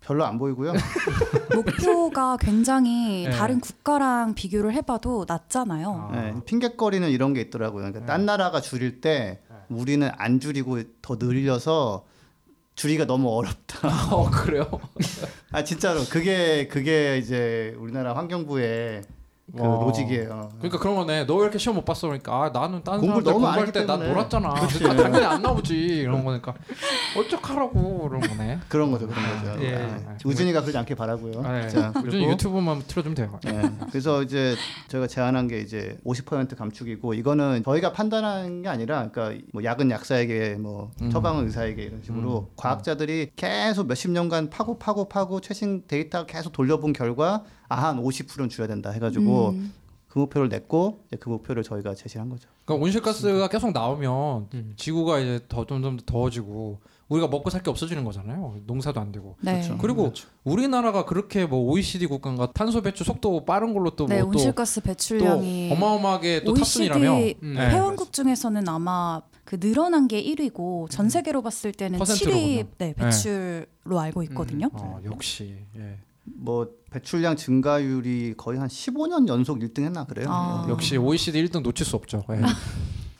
별로 안 보이고요. 목표가 굉장히 네. 다른 국가랑 비교를 해봐도 낮잖아요. 아. 네, 핑계거리는 이런 게 있더라고요. 그러니까 딴 나라가 줄일 때 우리는 안 줄이고 더 늘려서 줄이기가 너무 어렵다. 어 그래요? 아 진짜로 그게 그게 이제 우리나라 환경부의 그 와. 로직이에요. 그러니까 그런 거네. 너 왜 이렇게 시험 못 봤어? 그러니까 아, 나는 다른 공부를 사람들 너무 공부할 했기 때나 때문에. 놀았잖아. 그치. 그러니까 당연히 안 나오지 이런 거니까 어떡하라고 그런 거네. 그런 거죠, 그런 거죠. 예. 아, 우진이가 그러지 않길 바라고요. 네. 자, 요즘 그리고 유튜브만 틀어주면 돼요. 예. 그래서 이제 저희가 제안한 게 이제 50% 감축이고 이거는 저희가 판단한 게 아니라 그러니까 뭐 약은 약사에게 뭐 음. 처방은 의사에게 이런 식으로 음. 과학자들이 계속 몇십 년간 파고 파고 파고 최신 데이터 계속 돌려본 결과 아 한 50%는 줄여야 된다 해가지고 음. 그 목표를 냈고 이제 그 목표를 저희가 제시한 거죠. 그러니까 온실가스가 계속 나오면 음. 지구가 이제 더 점점 더 더워지고 우리가 먹고 살 게 없어지는 거잖아요. 농사도 안 되고. 네. 그렇죠. 그리고 우리나라가 그렇게 뭐 OECD 국가인가 탄소 배출 속도 빠른 걸로 또 네, 뭐또 온실가스 또 배출량이 어마어마하게 또 OECD 탑순이라며. 음. 네. 회원국 중에서는 아마 그 늘어난 게 1위고 전 세계로 봤을 때는 퍼센트로 7위 보면. 네, 배출로 알고 있거든요. 어, 역시. 예. 뭐 배출량 증가율이 거의 한 15년 연속 1등 했나 그래요. 아. 역시 OECD 1등 놓칠 수 없죠. 예.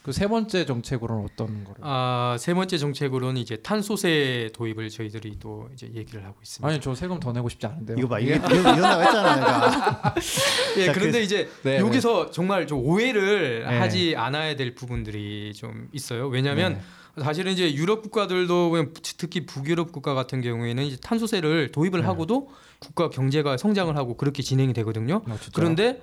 그세 번째 정책으로는 어떤 거를? 아, 세 번째 정책으로는 이제 탄소세 도입을 저희들이 또 이제 얘기를 하고 있습니다. 아니 저 세금 더 내고 싶지 않은데요. 이거 봐 이게 이런 이런 했잖아요. 내가. 예, 자, 그런데 이제 네, 여기서 정말 좀 오해를 네. 하지 않아야 될 부분들이 좀 있어요. 왜냐하면 네. 사실은 이제 유럽 국가들도 특히 북유럽 국가 같은 경우에는 이제 탄소세를 도입을 네. 하고도 국가 경제가 성장을 하고 그렇게 진행이 되거든요. 어, 진짜요? 그런데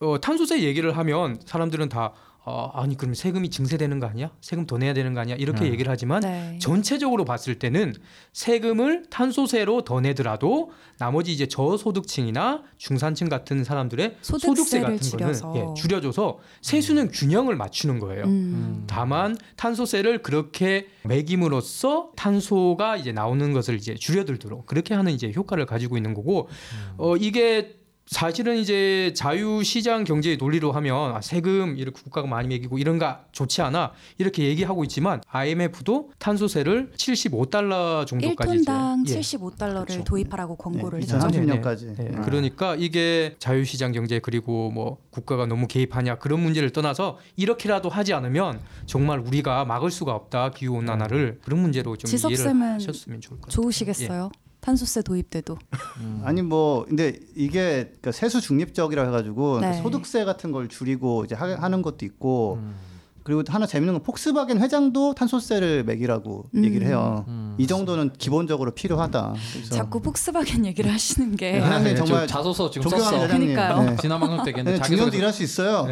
어, 탄소세 얘기를 하면 사람들은 다 어, 아니 그럼 세금이 증세되는 거 아니야? 세금 더 내야 되는 거 아니야? 이렇게 네. 얘기를 하지만 네. 전체적으로 봤을 때는 세금을 탄소세로 더 내더라도 나머지 이제 저소득층이나 중산층 같은 사람들의 소득세 같은 줄여서. 거는 예, 줄여줘서 세수는 균형을 맞추는 거예요. 음. 음. 다만 탄소세를 그렇게 매김으로써 탄소가 이제 나오는 것을 이제 줄여들도록 그렇게 하는 이제 효과를 가지고 있는 거고 어 이게 사실은 이제 자유시장 경제의 논리로 하면 아, 세금 이렇게 국가가 많이 매기고 이런 거 좋지 않아 이렇게 얘기하고 있지만 IMF도 탄소세를 75달러 정도까지 1톤당 이제 예. 75달러를 그렇죠. 도입하라고 권고를 네, 했죠. 2030년까지. 네, 그러니까 이게 자유시장 경제 그리고 뭐 국가가 너무 개입하냐 그런 문제를 떠나서 이렇게라도 하지 않으면 정말 우리가 막을 수가 없다 기후 온난화를 그런 문제로 좀 이해를 지석쌤은 하셨으면 좋을 것 같아요. 좋으시겠어요? 탄소세 도입 때도. 음. 아니 뭐 근데 이게 그러니까 세수 중립적이라 해가지고 그러니까 네. 소득세 같은 걸 줄이고 이제 하, 하는 것도 있고 음. 그리고 하나 재밌는 건 폭스바겐 회장도 탄소세를 매기라고 음. 얘기를 해요. 음. 음. 이 정도는 기본적으로 필요하다. 그래서 자꾸 폭스바겐 얘기를 하시는 게 네, 사장님 네, 정말 저 자소서 지금 썼어. 그러니까요. 네. 지난 방송 때 네, 소개서- 일할 수 있어요.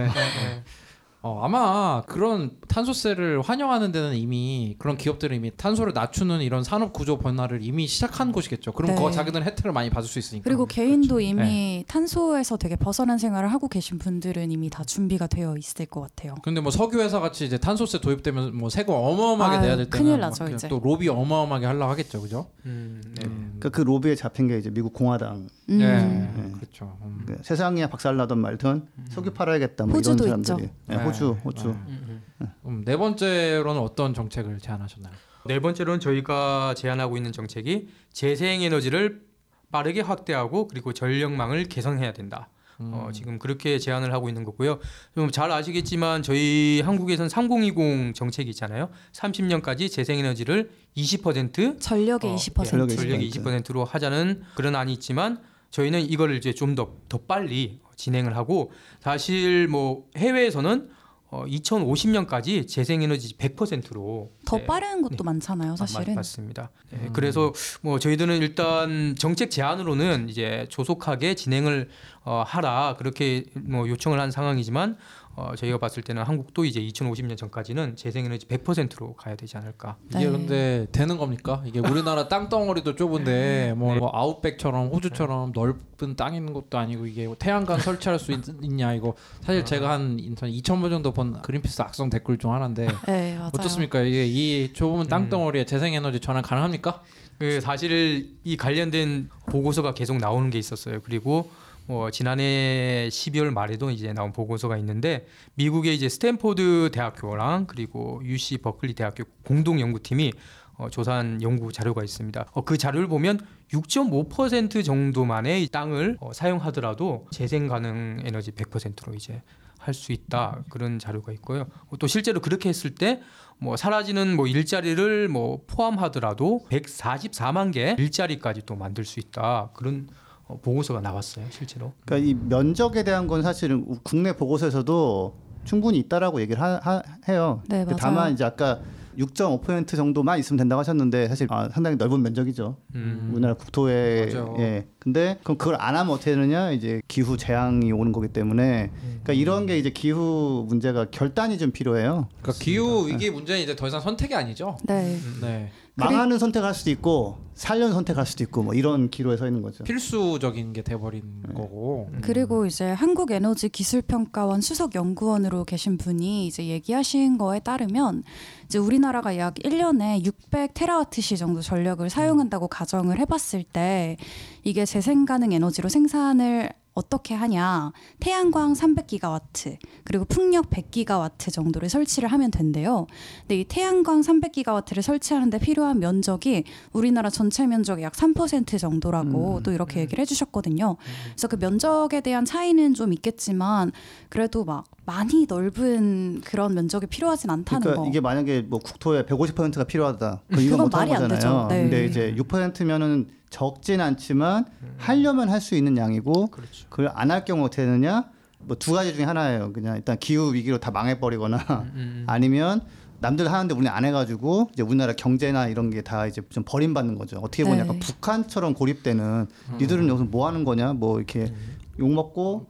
네. 어, 아마 그런 탄소세를 환영하는 데는 이미 그런 기업들은 이미 탄소를 낮추는 이런 산업 구조 변화를 이미 시작한 곳이겠죠. 그럼 네. 그거 자기들은 혜택을 많이 받을 수 있으니까. 그리고 개인도 이미 네. 탄소에서 되게 벗어난 생활을 하고 계신 분들은 이미 다 준비가 되어 있을 것 같아요. 근데 뭐 석유 회사 같이 이제 탄소세 도입되면 뭐 세금 어마어마하게 아유, 내야 될 때는 큰일 막 나죠, 이제. 또 로비 어마어마하게 하려고 하겠죠, 그죠? 음, 네. 음. 그러니까 그 로비에 잡힌 게 이제 미국 공화당. 음. 네, 네. 그렇죠. 음. 그 세상이야 박살나던 말든 석유 팔아야겠다 뭐 이런 사람들이. 있죠. 네, 호주, 호주. 네. 음, 음. 그럼 네 번째로는 어떤 정책을 제안하셨나요? 네 번째로는 저희가 제안하고 있는 정책이 재생에너지를 빠르게 확대하고 그리고 전력망을 개선해야 된다. 음. 어, 지금 그렇게 제안을 하고 있는 거고요. 좀 잘 아시겠지만 저희 한국에선 3020 정책이 있잖아요. 30년까지 재생에너지를 20% 전력의 어, 20%. 전력의 전력이 20%로 하자는 그런 안이 있지만 저희는 이거를 이제 좀 더 더 빨리 진행을 하고 사실 뭐 해외에서는 어, 2050년까지 재생에너지 100%로 더 네, 빠른 것도 네. 많잖아요, 사실은. 맞, 습니다 음. 그래서 뭐 저희들은 일단 정책 제안으로는 이제 조속하게 진행을 어, 하라 그렇게 뭐 요청을 한 상황이지만 어, 저희가 봤을 때는 한국도 이제 2050년 전까지는 재생에너지 100%로 가야 되지 않을까. 이게 네. 근데 되는 겁니까? 이게 우리나라 땅덩어리도 좁은데 뭐, 뭐 아웃백처럼 호주처럼 넓은 땅 있는 것도 아니고 이게 뭐 태양광 설치할 수 있, 냐 이거 사실 제가 한 인턴 2천 번 정도 본 그린피스 악성 댓글 중 하나인데 네, 맞아요. 어떻습니까? 이게 이 좁은 땅덩어리에 재생에너지 전환 가능합니까? 그 사실 이 관련된 보고서가 계속 나오는 게 있었어요. 그리고 뭐 지난해 12월 말에도 이제 나온 보고서가 있는데 미국의 이제 스탠포드 대학교랑 그리고 UC 버클리 대학교 공동 연구팀이 어, 조사한 연구 자료가 있습니다. 어, 그 자료를 보면 6.5% 정도만의 이 땅을 어, 사용하더라도 재생 가능 에너지 100%로 이제 할 수 있다 그런 자료가 있고요. 어, 또 실제로 그렇게 했을 때 뭐 사라지는 뭐 일자리를 뭐 포함하더라도 144만 개 일자리까지 또 만들 수 있다 그런 어, 보고서가 나왔어요 실제로. 그러니까 이 면적에 대한 건 사실은 우- 국내 보고서에서도 충분히 있다라고 얘기를 하, 하- 해요. 네, 그 맞아요. 다만 이제 아까 6.5% 정도만 있으면 된다고 하셨는데 사실 아, 상당히 넓은 면적이죠. 음. 우리나라 국토에 맞아요. 예. 근데 그럼 그걸 안 하면 어떻게 되느냐? 이제 기후 재앙이 오는 거기 때문에 그러니까 이런 게 이제 기후 문제가 결단이 좀 필요해요. 그러니까 기후 위기 문제는 이제 더 이상 선택이 아니죠. 네. 네. 망하는 선택할 수도 있고 살려는 선택할 수도 있고 뭐 이런 기로에 서 있는 거죠. 필수적인 게 돼버린 거고. 그리고 이제 한국 에너지 기술평가원 수석 연구원으로 계신 분이 이제 얘기하신 거에 따르면 이제 우리나라가 약 1년에 600 테라와트시 정도 전력을 사용한다고 가정을 해봤을 때 이게 재생 가능 에너지로 생산을 어떻게 하냐 태양광 300기가와트 그리고 풍력 100기가와트 정도를 설치를 하면 된대요. 근데 이 태양광 300기가와트를 설치하는데 필요한 면적이 우리나라 전체 면적의 약 3% 정도라고 음. 또 이렇게 얘기를 해주셨거든요. 그래서 그 면적에 대한 차이는 좀 있겠지만 그래도 막 많이 넓은 그런 면적이 필요하진 않다는 그러니까 거. 이게 만약에 뭐 국토의 150%가 필요하다. 그건 못 하는 말이 안 거잖아요. 되죠. 네. 근데 이제 6%면은 적진 않지만 하려면 할 수 있는 양이고 그렇죠. 그걸 안 할 경우 어떻게 되느냐? 뭐 두 가지 중에 하나예요. 그냥 일단 기후 위기로 다 망해버리거나 음. 아니면 남들 하는데 우리는 안 해가지고 이제 우리나라 경제나 이런 게 다 이제 좀 버림받는 거죠. 어떻게 보면 네. 약간 북한처럼 고립되는 니들은 여기서 뭐 하는 거냐? 뭐 이렇게 욕 먹고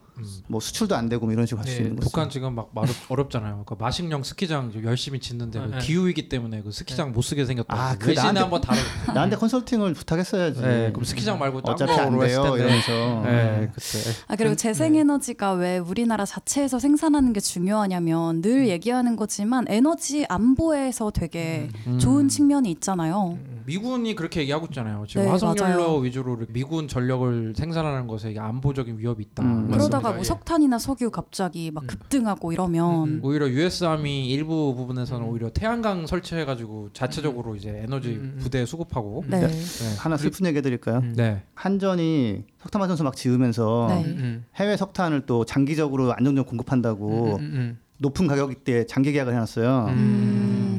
뭐 수출도 안 되고 뭐 이런 식으로 할수 네, 있는 거죠. 북한 지금 막 어렵, 어렵잖아요. 그 마식령 스키장 열심히 짓는데 그 네. 기후 위기 때문에 그 스키장 못 쓰게 생겼다. 아, 고그 외신에 나한테- 한번 다뤄. 나한테 컨설팅을 부탁했어야지. 네, 그럼 스키장 말고 딴 어차피 안 돼요. 이러면서. 네, 그때. 아 그리고 재생에너지가 왜 우리나라 자체에서 생산하는 게 중요하냐면 늘 얘기하는 거지만 에너지 안보에서 되게 음. 좋은 측면이 있잖아요. 미군이 그렇게 얘기하고 있잖아요. 지금 네, 화석연료. 위주로 미군 전력을 생산하는 것에 이게 안보적인 위협이 있다. 음. 그러다가 맞습니다. 뭐 예. 석탄이나 석유 갑자기 막 급등하고 이러면 음, 오히려 유에스함이 일부 부분에서는 오히려 태양광 설치해가지고 자체적으로 이제 에너지 음, 음. 부대 수급하고. 네. 네. 하나 슬픈 얘기 해드릴까요? 음. 네. 한전이 석탄 발전소 막 지으면서 네. 음, 해외 석탄을 또 장기적으로 안정적 음, 공급한다고 음, 음, 높은 가격 때 장기 계약을 해놨어요.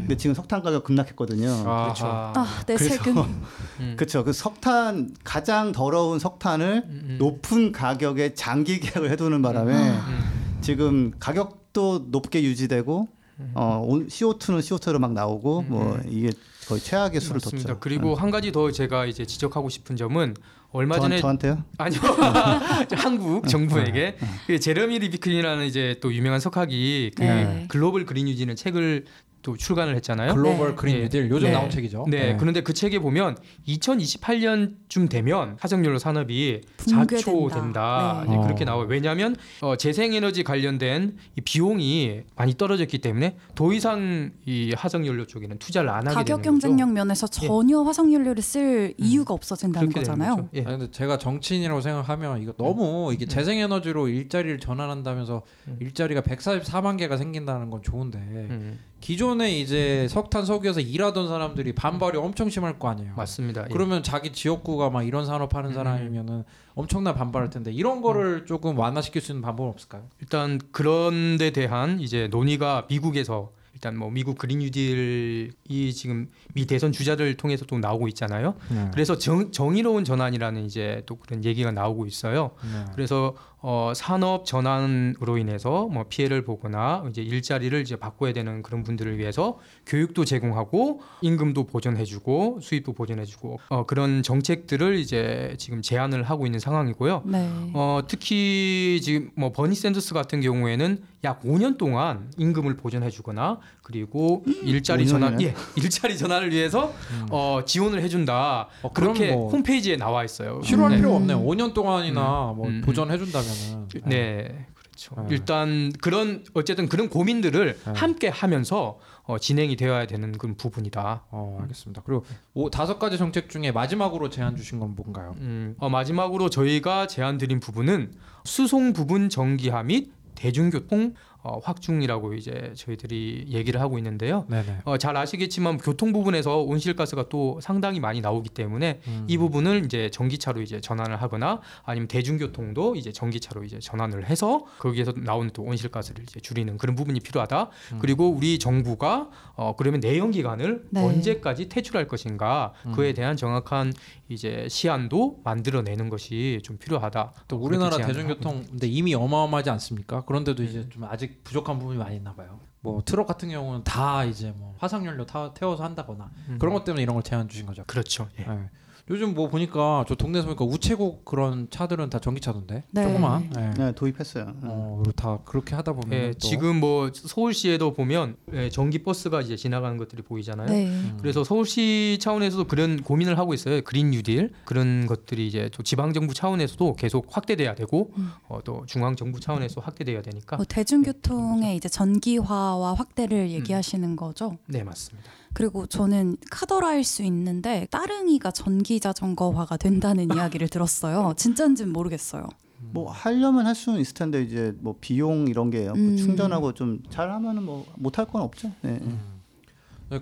음. 근데 지금 석탄 가격 급락했거든요. 그렇죠. 아하. 아, 내 그래서 세금. 음. 그렇죠. 그 석탄 가장 더러운 석탄을 음, 음. 높은 가격에 장기 계약을 해두는 바람에 음. 지금 가격도 높게 유지되고 어 온- CO2는 CO2로 막 나오고 뭐 이게 거의 최악의 수를 맞습니다. 뒀죠. 그리고 한 가지 더 제가 이제 지적하고 싶은 점은 얼마 저, 전에 저한테요? 아니요 한국 정부에게 그 제레미 리프킨이라는 이제 또 유명한 석학이 그 네. 글로벌 그린 뉴딜이라는 책을 또 출간을 했잖아요. 글로벌 네. 그린 네. 뉴딜 요즘 네. 나온 책이죠. 네, 그런데 그 책에 보면 2028년쯤 되면 화석연료 산업이. 좌초된다 네. 어. 그렇게 나와요. 왜냐하면 어, 재생에너지 관련된 이 비용이 많이 떨어졌기 때문에 더 이상 이 화석연료 쪽에는 투자를 안 하게 가격 경쟁력 거죠. 면에서 전혀 화석연료를 쓸 이유가 없어진다는 거잖아요. 예. 아니, 근데 제가 정치인이라고 생각하면 이거 너무 이게 재생에너지로 일자리를 전환한다면서 음. 일자리가 144만 개가 생긴다는 건 좋은데 음, 기존에 이제 석탄 석유에서 일하던 사람들이 반발이 엄청 심할 거 아니에요. 맞습니다. 예. 그러면 자기 지역구가 막 이런 산업 하는 음. 사람이면은 엄청나 반발할 텐데 이런 거를 조금 완화시킬 수 있는 방법은 없을까요? 일단 그런 데 대한 이제 논의가 미국에서 일단 뭐 미국 그린 뉴딜이 지금 미 대선 주자를 통해서 또 나오고 있잖아요. 그래서 정, 정의로운 전환이라는 이제 또 그런 얘기가 나오고 있어요. 네. 그래서 어, 산업 전환으로 인해서 뭐 피해를 보거나 이제 일자리를 이제 바꿔야 되는 그런 분들을 위해서 교육도 제공하고 임금도 보전해주고 수입도 보전해주고 어, 그런 정책들을 이제 지금 제안을 하고 있는 상황이고요. 네. 어, 특히 지금 뭐 버니 샌더스 같은 경우에는 약 5년 동안 임금을 보전해주거나 그리고 일자리 5년이나? 전환, 예, 일자리 전환 을 위해서 어, 지원을 해준다. 어, 그렇게 뭐 홈페이지에 나와 있어요. 싫어할 네. 필요 없네요. 5년 동안이나 뭐 음, 음. 보전해준다면은. 네, 그렇죠. 네. 일단 그런 어쨌든 그런 고민들을 네. 함께 하면서 어, 진행이 되어야 되는 그런 부분이다. 어 알겠습니다. 그리고 오, 다섯 가지 정책 중에 마지막으로 제안 주신 건 뭔가요? 음, 어, 마지막으로 저희가 제안 드린 부분은 수송 부분 정기화 및 대중교통 어, 확충이라고 이제 저희들이 얘기를 하고 있는데요. 어, 잘 아시겠지만 교통 부분에서 온실가스가 또 상당히 많이 나오기 때문에 음. 이 부분을 이제 전기차로 이제 전환을 하거나 아니면 대중교통도 이제 전기차로 이제 전환을 해서 거기에서 나오는 또 온실가스를 이제 줄이는 그런 부분이 필요하다. 음. 그리고 우리 정부가 어 그러면 내연 기관을 네. 언제까지 퇴출할 것인가 음. 그에 대한 정확한 이제 시안도 만들어내는 것이 좀 필요하다. 또 우리나라 대중교통 근데 이미 어마어마하지 않습니까? 그런데도 이제 네. 좀 아직 부족한 부분이 많이 있나 봐요. 뭐 트럭 같은 경우는 다 이제 뭐 화석 연료 타, 태워서 한다거나 음. 그런 것 때문에 이런 걸 제안 주신 거죠. 그렇죠. 예. 네. 요즘 뭐 보니까 저 동네에서 보니까 우체국 그런 차들은 다 전기차던데 네. 조그만. 네. 네, 도입했어요. 어, 그리고 다 그렇게 하다 보면 예, 또 지금 뭐 서울시에도 보면 예, 전기 버스가 이제 지나가는 것들이 보이잖아요. 네. 음. 그래서 서울시 차원에서도 그런 고민을 하고 있어요. 그린 뉴딜 그런 것들이 이제 또 지방 정부 차원에서도 계속 확대돼야 되고 음. 어, 또 중앙 정부 차원에서 확대돼야 되니까. 뭐 대중교통의 이제 전기화와 확대를 얘기하시는 거죠. 네 맞습니다. 그리고 저는 카더라일 수 있는데 따릉이가 전기 자전거화가 된다는 이야기를 들었어요. 진짜인지는 모르겠어요. 뭐 하려면 할 수는 있을 텐데 이제 뭐 비용 이런 게 음. 충전하고 좀 잘하면은 뭐 못할 건 없죠. 네. 네,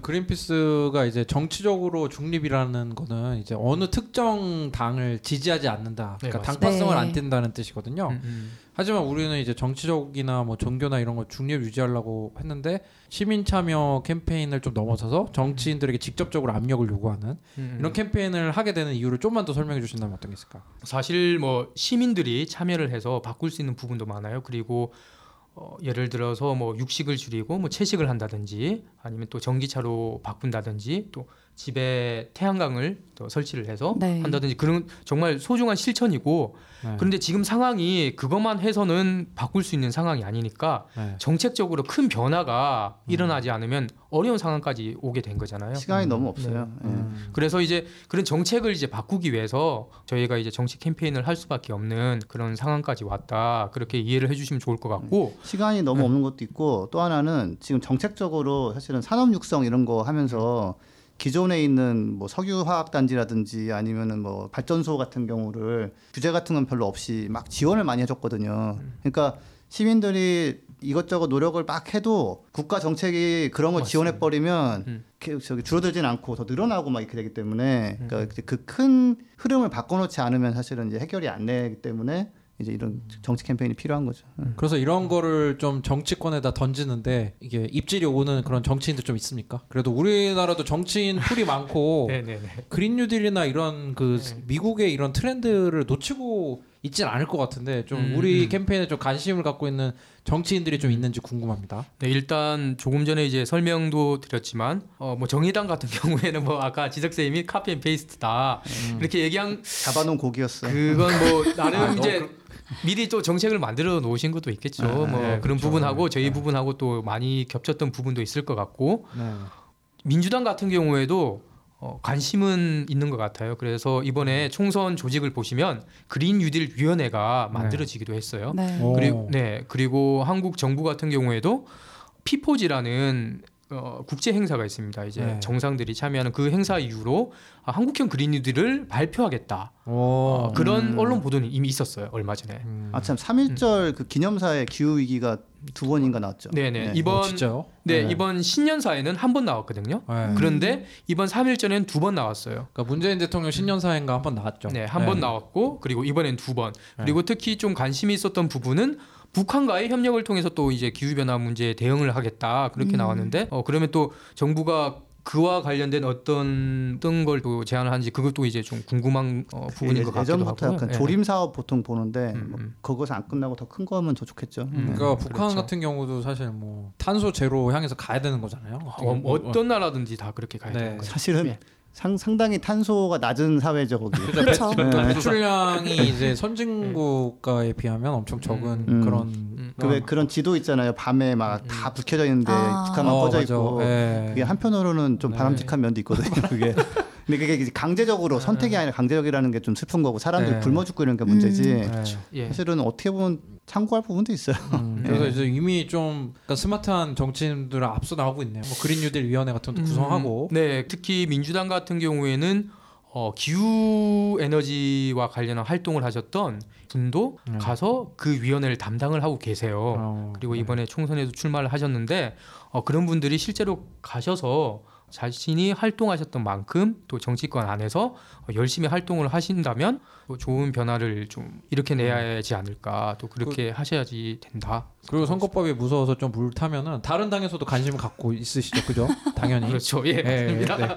그린피스가 이제 정치적으로 중립이라는 거는 이제 어느 특정 당을 지지하지 않는다. 네, 그러니까 맞습니다. 당파성을 네. 안 띈다는 뜻이거든요. 음, 음. 하지만 우리는 이제 정치적이나 뭐 종교나 이런 거 중립 유지하려고 했는데 시민 참여 캠페인을 좀 넘어서서 정치인들에게 직접적으로 압력을 요구하는 음, 이런 캠페인을 하게 되는 이유를 좀만 더 설명해 주신다면 어떤 게 있을까? 사실 뭐 시민들이 참여를 해서 바꿀 수 있는 부분도 많아요. 그리고 어, 예를 들어서 뭐 육식을 줄이고 뭐 채식을 한다든지 아니면 또 전기차로 바꾼다든지 또 집에 태양광을 또 설치를 해서 네. 한다든지 그런 정말 소중한 실천이고 네. 그런데 지금 상황이 그것만 해서는 바꿀 수 있는 상황이 아니니까 네. 정책적으로 큰 변화가 일어나지 않으면 어려운 상황까지 오게 된 거잖아요. 시간이 너무 없어요. 예. 음. 그래서 이제 그런 정책을 이제 바꾸기 위해서 저희가 이제 정치 캠페인을 할 수밖에 없는 그런 상황까지 왔다. 그렇게 이해를 해주시면 좋을 것 같고. 시간이 너무 네. 없는 것도 있고 또 하나는 지금 정책적으로 사실은 산업 육성 이런 거 하면서 기존에 있는 뭐 석유 화학 단지라든지 아니면은 뭐 발전소 같은 경우를 규제 같은 건 별로 없이 막 지원을 많이 해줬거든요. 그러니까 시민들이 이것저것 노력을 막 해도 국가 정책이 그런 걸. 지원해 버리면 음. 저기 줄어들진 않고 더 늘어나고 막 이렇게 되기 때문에 그러니까 그큰 흐름을 바꿔놓지 않으면 사실은 이제 해결이 안 되기 때문에 이제 이런 정치 캠페인이 필요한 거죠. 그래서 이런 거를 좀 정치권에다 던지는데 이게 입질이 오는 그런 정치인들 좀 있습니까? 그래도 우리나라도 정치인 풀이 많고 네네네. 그린 뉴딜이나 이런 그 네. 미국의 이런 트렌드를 놓치고 있진 않을 것 같은데 좀 음, 우리 음. 캠페인에 좀 관심을 갖고 있는 정치인들이 좀 있는지 궁금합니다. 네, 일단 조금 전에 이제 설명도 드렸지만 어, 뭐 정의당 같은 경우에는 뭐 아까 지석 쌤이 copy and paste다 이렇게 얘기한 잡아놓은 곡이었어. 그건 뭐 나름 아, 이제 미리 또 정책을 만들어 놓으신 것도 있겠죠. 아, 뭐 네, 그런 그렇죠. 부분하고 저희 네. 부분하고 또 많이 겹쳤던 부분도 있을 것 같고 네. 민주당 같은 경우에도 어, 관심은 있는 것 같아요. 그래서 이번에 총선 조직을 보시면 그린 뉴딜 위원회가 네. 만들어지기도 했어요. 네. 오. 그리고 네 그리고 한국 정부 같은 경우에도 피포지라는 어, 국제 행사가 있습니다. 이제 네. 정상들이 참여하는 그 행사 이후로 아, 한국형 그린 뉴딜을 발표하겠다. 오. 어, 그런 음. 언론 보도는 이미 있었어요 얼마 전에. 음. 아참 3.1절 그 기념사에 기후 위기가 두 번인가 나왔죠. 네네 네. 이번 어, 진짜요? 네, 네. 이번 신년사에는 한 번 나왔거든요. 네. 그런데 이번 3일 전에는 두 번 나왔어요. 그러니까 문재인 대통령 신년사인가 한 번 나왔죠. 네, 한 번 나왔고 그리고 이번엔 두 번. 네. 그리고 특히 좀 관심이 있었던 부분은 북한과의 협력을 통해서 또 이제 기후 변화 문제에 대응을 하겠다 그렇게 음. 나왔는데 어 그러면 또 정부가 그와 관련된 어떤 어떤 걸 또 제안을 하는지 그것도 이제 좀 궁금한 어, 부분인 것 예- 같기도 예전부터 하고요. 약간 예. 조림 사업 보통 보는데 음, 뭐 음. 그것은 안 끝나고 더 큰 거 하면 더 좋겠죠. 음. 그러니까 북한 그렇죠. 같은 경우도 사실 뭐 탄소 제로 향해서 가야 되는 거잖아요. 어, 뭐- 어떤 나라든지 다 그렇게 가야 네. 되는 거죠. 사실은 예. 상, 상당히 탄소가 낮은 사회죠 거기. 그렇죠. 네. 매출량이 이제 선진국가에 비하면 엄청 적은 음. 그런 음. 그왜 그런 지도 있잖아요. 밤에 막다 불켜져 있는데 아. 북한만 어, 꺼져 맞아. 있고. 예. 그게 한편으로는 좀 네. 바람직한 면도 있거든요. 그게. 근데 그게 이제 강제적으로 선택이 아니라 강제적이라는 게 좀 슬픈 거고 사람들이 네. 굶어 죽고 이런 게 문제지. 음. 네. 예. 사실은 어떻게 보면 참고할 부분도 있어요. 음, 네. 그래서 이제 이미 좀 그러니까 스마트한 정치인들은 앞서 나오고 있네요. 뭐 그린 뉴딜 위원회 같은 것도 음, 구성하고. 네, 특히 민주당 같은 경우에는 어, 기후 에너지와 관련한 활동을 하셨던 분도 네. 가서 그 위원회를 담당을 하고 계세요. 어, 그리고 네. 이번에 총선에도 출마를 하셨는데 어, 그런 분들이 실제로 가셔서 자신이 활동하셨던 만큼 또 정치권 안에서 어, 열심히 활동을 하신다면 또 좋은 변화를 좀 이렇게 내야지 않을까 또 그렇게 하셔야지 된다. 그리고 선거법이 무서워서 좀 물 타면은 다른 당에서도 관심을 갖고 있으시죠, 그죠? 당연히. 그렇죠. 예, 예, 맞습니다. 네.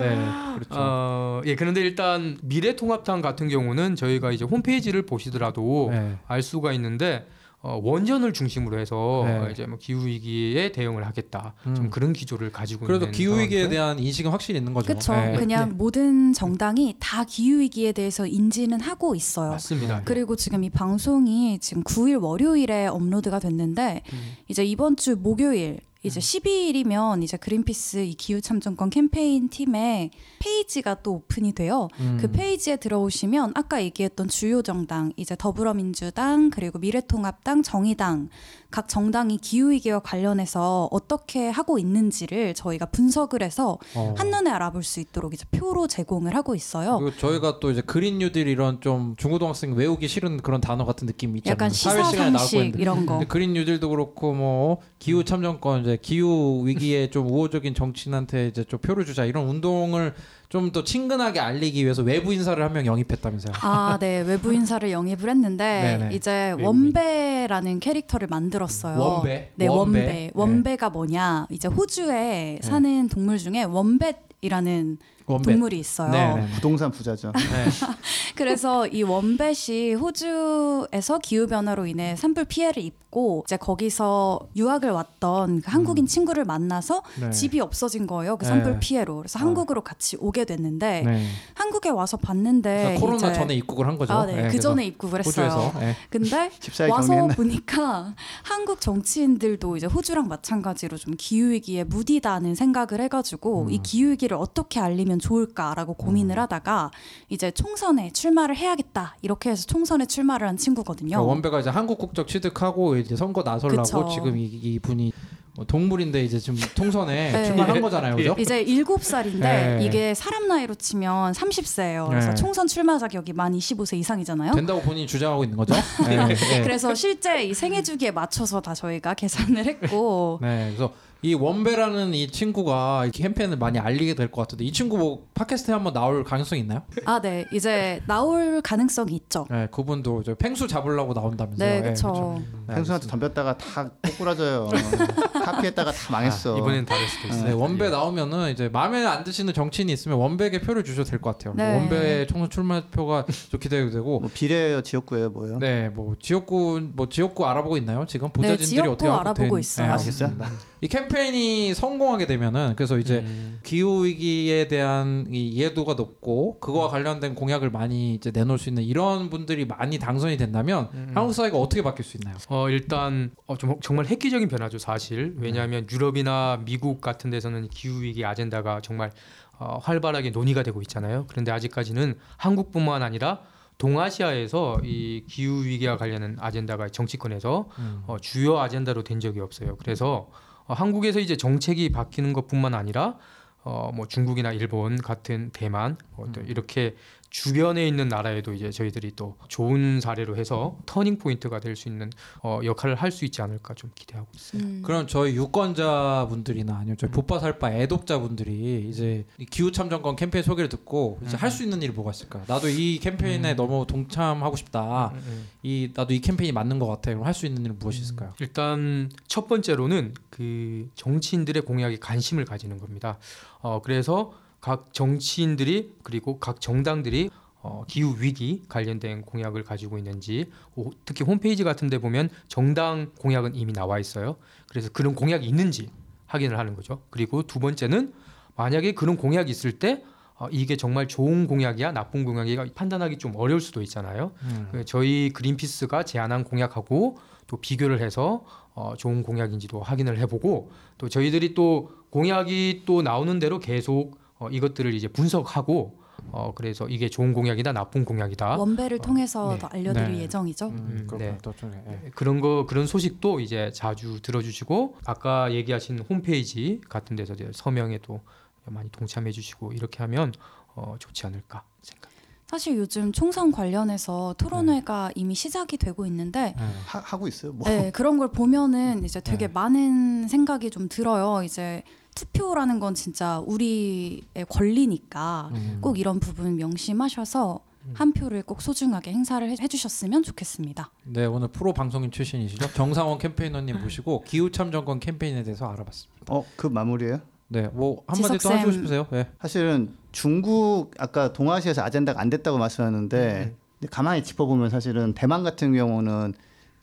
네, 그렇죠. 어, 예, 그런데 일단 미래통합당 같은 경우는 저희가 이제 홈페이지를 보시더라도 네. 알 수가 있는데 어, 원전을 중심으로 해서 네. 어, 이제 뭐 기후 위기에 대응을 하겠다. 음. 좀 그런 기조를 가지고 그래도 있는 기후 위기에. 대한 인식은 확실히 있는 거죠. 그렇죠. 네. 그냥 모든 정당이 다 기후 위기에 대해서 인지는 하고 있어요. 맞습니다. 그리고 지금 이 방송이 지금 9일 월요일에 업로드가 됐는데 음. 이제 이번 주 목요일 이제 12일이면 이제 그린피스 이 기후 참정권 캠페인 팀의 페이지가 또 오픈이 돼요. 음. 그 페이지에 들어오시면 아까 얘기했던 주요 정당 이제 더불어민주당 그리고 미래통합당 정의당 각 정당이 기후 위기와 관련해서 어떻게 하고 있는지를 저희가 분석을 해서 어. 한눈에 알아볼 수 있도록 이제 표로 제공을 하고 있어요. 그리고 저희가 또 이제 그린 뉴딜 이런 좀 중고등학생 외우기 싫은 그런 단어 같은 느낌이 있잖아요. 약간 시사 상식. 이런 거. 그린 뉴딜도 그렇고 뭐 기후 참정권 이제 기후 위기에 좀 우호적인 정치인한테 이제 좀 표를 주자 이런 운동을 좀 더 친근하게 알리기 위해서 외부 인사를 한 명 영입했다면서요. 아, 네. 외부 인사를 영입을 했는데 네네. 이제. 원배라는 캐릭터를 만들었어요. 원배? 네, 원배? 원배. 네. 원배가 뭐냐? 이제 호주에 사는 동물 중에 원 뱃이라는 원배. 동물이 있어요. 네, 네. 부동산 부자죠. 네. 그래서 이 원뱃이 호주에서 기후 변화로 인해 산불 피해를 입고 이제 거기서 유학을 왔던 그 한국인 친구를 만나서 음. 네. 집이 없어진 거예요. 그 네. 산불 피해로. 그래서 아. 한국으로 같이 오게 됐는데 네. 한국에 와서 봤는데 그러니까 코로나 이제 전에 입국을 한 거죠. 아, 네. 그 전에 입국을 했어요. 호주에서. 네. 근데 와서 정리했나? 보니까 한국 정치인들도 이제 호주랑 마찬가지로 좀 기후 위기에 무디다는 생각을 해 가지고 음. 이 기후 위기를 어떻게 알리면 좋을까라고 고민을 하다가 이제 총선에 출마를 해야겠다 이렇게 해서 총선에 출마를 한 친구거든요. 그러니까 원배가 이제 한국 국적 취득하고 이제 선거 나설라고 그쵸. 지금 이, 이 분이 뭐 동물인데 이제 지금 통선에 네. 출마한 거잖아요, 그죠? 이제 일곱 살인데 네. 이게 사람 나이로 치면 30세예요. 그래서 네. 총선 출마 자격이 만 25세 이상이잖아요. 된다고 본인이 주장하고 있는 거죠. 네. 네. 그래서 실제 이 생애 주기에 맞춰서 다 저희가 계산을 했고 네, 그래서 이 원배라는 이 친구가 이 캠페인을 많이 알리게 될 것 같은데 이 친구 뭐 팟캐스트에 한번 나올 가능성이 있나요? 아, 네. 이제 나올 가능성이 있죠. 네, 그분도 저 펭수 잡으려고 나온다면서요. 네, 예, 그렇죠. 네, 펭수한테 덤볐다가 다 꼬꾸라져요. 카피했다가 다 망했어. 아, 이번엔 다를 수도 있어요. 네, 원배 나오면은 이제 마음에 안 드시는 정치인이 있으면 원배에게 표를 주셔도 될 것 같아요. 네. 원배 총선 출마표가 좀 기대가 되고. 뭐 비례예요, 지역구예요, 뭐예요? 네, 뭐 지역구 뭐 지역구 알아보고 있나요? 지금 보좌진들이 지역구 어떻게 알아보고 된- 있어요. 네, 아? 알겠습니다. 이 캠페인이 성공하게 되면은 그래서 이제 음. 기후 위기에 대한 이 이해도가 높고 그거와 관련된 공약을 많이 이제 내놓을 수 있는 이런 분들이 많이 당선이 된다면 한국 사회가 어떻게 바뀔 수 있나요? 어 일단 어, 좀 정말 획기적인 변화죠 사실. 왜냐하면 유럽이나 미국 같은 데서는 기후 위기 아젠다가 정말 어, 활발하게 논의가 되고 있잖아요. 그런데 아직까지는 한국뿐만 아니라 동아시아에서 이 기후 위기와 관련된 아젠다가 정치권에서 어, 주요 아젠다로 된 적이 없어요. 그래서 어, 한국에서 이제 정책이 바뀌는 것뿐만 아니라 어, 뭐 중국이나 일본 같은 대만 뭐또 이렇게 주변에 있는 나라에도 이제 저희들이 또 좋은 사례로 해서 터닝 포인트가 될 수 있는 어, 역할을 할 수 있지 않을까 좀 기대하고 있어요. 음. 그럼 저희 유권자 분들이나 아니면 저희 보빠살바 애독자 분들이 이제 이 기후 참정권 캠페인 소개를 듣고 이제 할수 있는 일이 뭐가 있을까요? 나도 이 캠페인에 너무 동참하고 싶다. 음, 이 나도 이 캠페인이 맞는 것 같아. 그럼 할 수 있는 일은 무엇이 있을까요? 일단 첫 번째로는 그 정치인들의 공약에 관심을 가지는 겁니다. 어, 그래서 각 정치인들이 그리고 각 정당들이 어, 기후 위기 관련된 공약을 가지고 있는지 오, 특히 홈페이지 같은 데 보면 정당 공약은 이미 나와 있어요. 그래서 그런 공약이 있는지 확인을 하는 거죠. 그리고 두 번째는 만약에 그런 공약이 있을 때 어, 이게 정말 좋은 공약이야 나쁜 공약이야 판단하기 좀 어려울 수도 있잖아요. 그 저희 그린피스가 제안한 공약하고 또 비교를 해서 어, 좋은 공약인지도 확인을 해보고 또 저희들이 또 공약이 또 나오는 대로 계속 어, 이것들을 이제 분석하고 어, 그래서 이게 좋은 공약이다 나쁜 공약이다 원배를 통해서 네. 더 알려드릴 네. 예정이죠. 음, 그렇군요. 네. 예. 그런 거 그런 소식도 이제 자주 들어주시고 아까 얘기하신 홈페이지 같은 데서 이제 서명에 도 많이 동참해주시고 이렇게 하면 어, 좋지 않을까 생각. 사실 요즘 총선 관련해서 토론회가 이미 시작이 되고 있는데 예. 하, 하고 있어요. 뭐. 네, 그런 걸 보면은 이제 되게 네. 많은 생각이 좀 들어요. 이제 투표라는 건 진짜 우리의 권리니까 음. 꼭 이런 부분 명심하셔서 한 표를 꼭 소중하게 행사를 해- 해주셨으면 좋겠습니다. 네 오늘 프로 방송인 출신이시죠 정상원 캠페이너님 모시고 기후 참정권 캠페인에 대해서 알아봤습니다. 어, 그 마무리예요? 네, 뭐 한마디 또 지석쌤. 하시고 싶으세요? 네. 사실은 중국 아까 동아시아에서 아젠다가 안 됐다고 말씀하셨는데 근데 가만히 짚어보면 사실은 대만 같은 경우는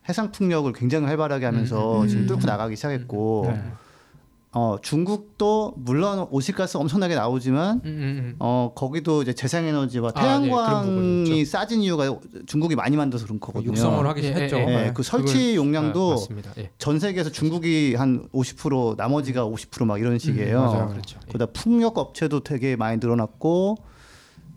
해상 풍력을 굉장히 활발하게 하면서 음. 지금 뚫고 나가기 시작했고 네. 어, 중국도 물론 오실가스 엄청나게 나오지만 음, 음, 음. 어 거기도 이제 재생에너지와 아, 네, 태양광이. 싸진 이유가 중국이 많이 만들어서 그런 거거든요. 육성을 하기 예, 했죠. 예, 네, 네. 그 설치 아, 용량도 맞습니다. 예. 전 세계에서 중국이 한 50% 나머지가 50%막 이런 식이에요. 음, 맞아요. 그렇죠. 예. 그다 풍력 업체도 되게 많이 늘어났고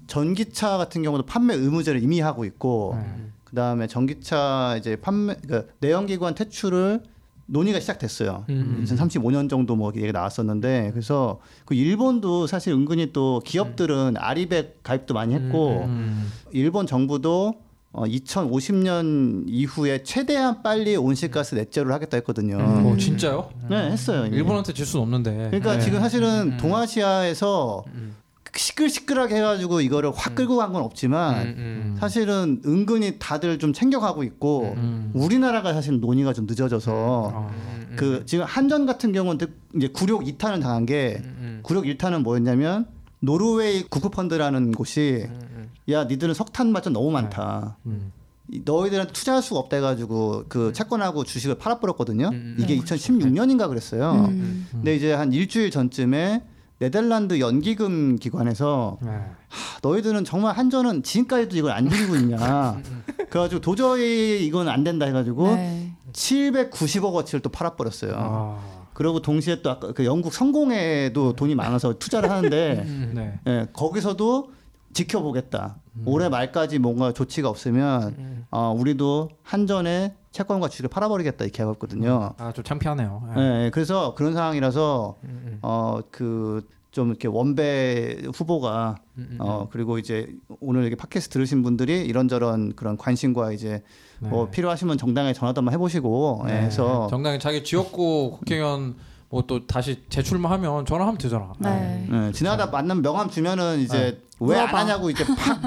전기차 같은 경우도 판매 의무제를 이미 하고 있고 네. 그다음에 전기차 이제 판매 그러니까 내연기관 퇴출을 논의가 시작됐어요. 음. 2035년 정도 뭐 얘기가 나왔었는데 그래서 그 일본도 사실 은근히 또 기업들은 아리백 가입도 많이 했고 음. 일본 정부도 어, 2050년 이후에 최대한 빨리 온실가스 넷제로를 하겠다 했거든요. 음. 어, 진짜요? 네, 했어요. 이미. 일본한테 질 수는 없는데. 그러니까 네. 지금 사실은 동아시아에서 음. 시끌시끌하게 해가지고 이거를 확 끌고 간 건 없지만 음, 음. 사실은 은근히 다들 좀 챙겨가고 있고 음. 우리나라가 사실 논의가 좀 늦어져서 아. 음, 음. 그 지금 한전 같은 경우는 이제 굴욕 2탄을 당한 게 음, 음. 굴욕 1탄은 뭐였냐면 노르웨이 국부펀드라는 곳이 음, 음. 야 니들은 석탄 발전 너무 많다. 음. 이- 너희들한테 투자할 수가 없다 해가지고 그 채권하고 주식을 팔아버렸거든요. 음, 이게 네. 2016년인가 그랬어요. 음. 근데 이제 한 일주일 전쯤에 네덜란드 연기금 기관에서 네. 하, 너희들은 정말 한전은 지금까지도 이걸 안 줄이고 있냐. 그래가지고 도저히 이건 안 된다 해가지고 네. 790억 어치를 또 팔아버렸어요. 아. 그리고 동시에 또 아까 그 영국 성공회도 돈이 많아서 투자를 하는데 음. 네. 예, 거기서도 지켜보겠다. 올해 말까지 뭔가 조치가 없으면 음. 어, 우리도 한전에 채권과 주식을 팔아버리겠다 이렇게 하고 있거든요. 아, 좀 창피하네요. 예, 네. 예, 그래서 그런 상황이라서 음, 음. 어그 좀 이렇게 원배 후보가 음, 음. 어 그리고 이제 오늘 이렇게 팟캐스트 들으신 분들이 이런저런 그런 관심과 이제 뭐 네. 필요하시면 정당에 전화도 한번 해보시고 예, 네. 해서 정당히 자기 지역구 국회의원 뭐 또 다시 재출마하면 전화하면 되잖아. 네. 네, 지나가다 만나면 명함 주면은 이제 왜 안. 하냐고 이제 팍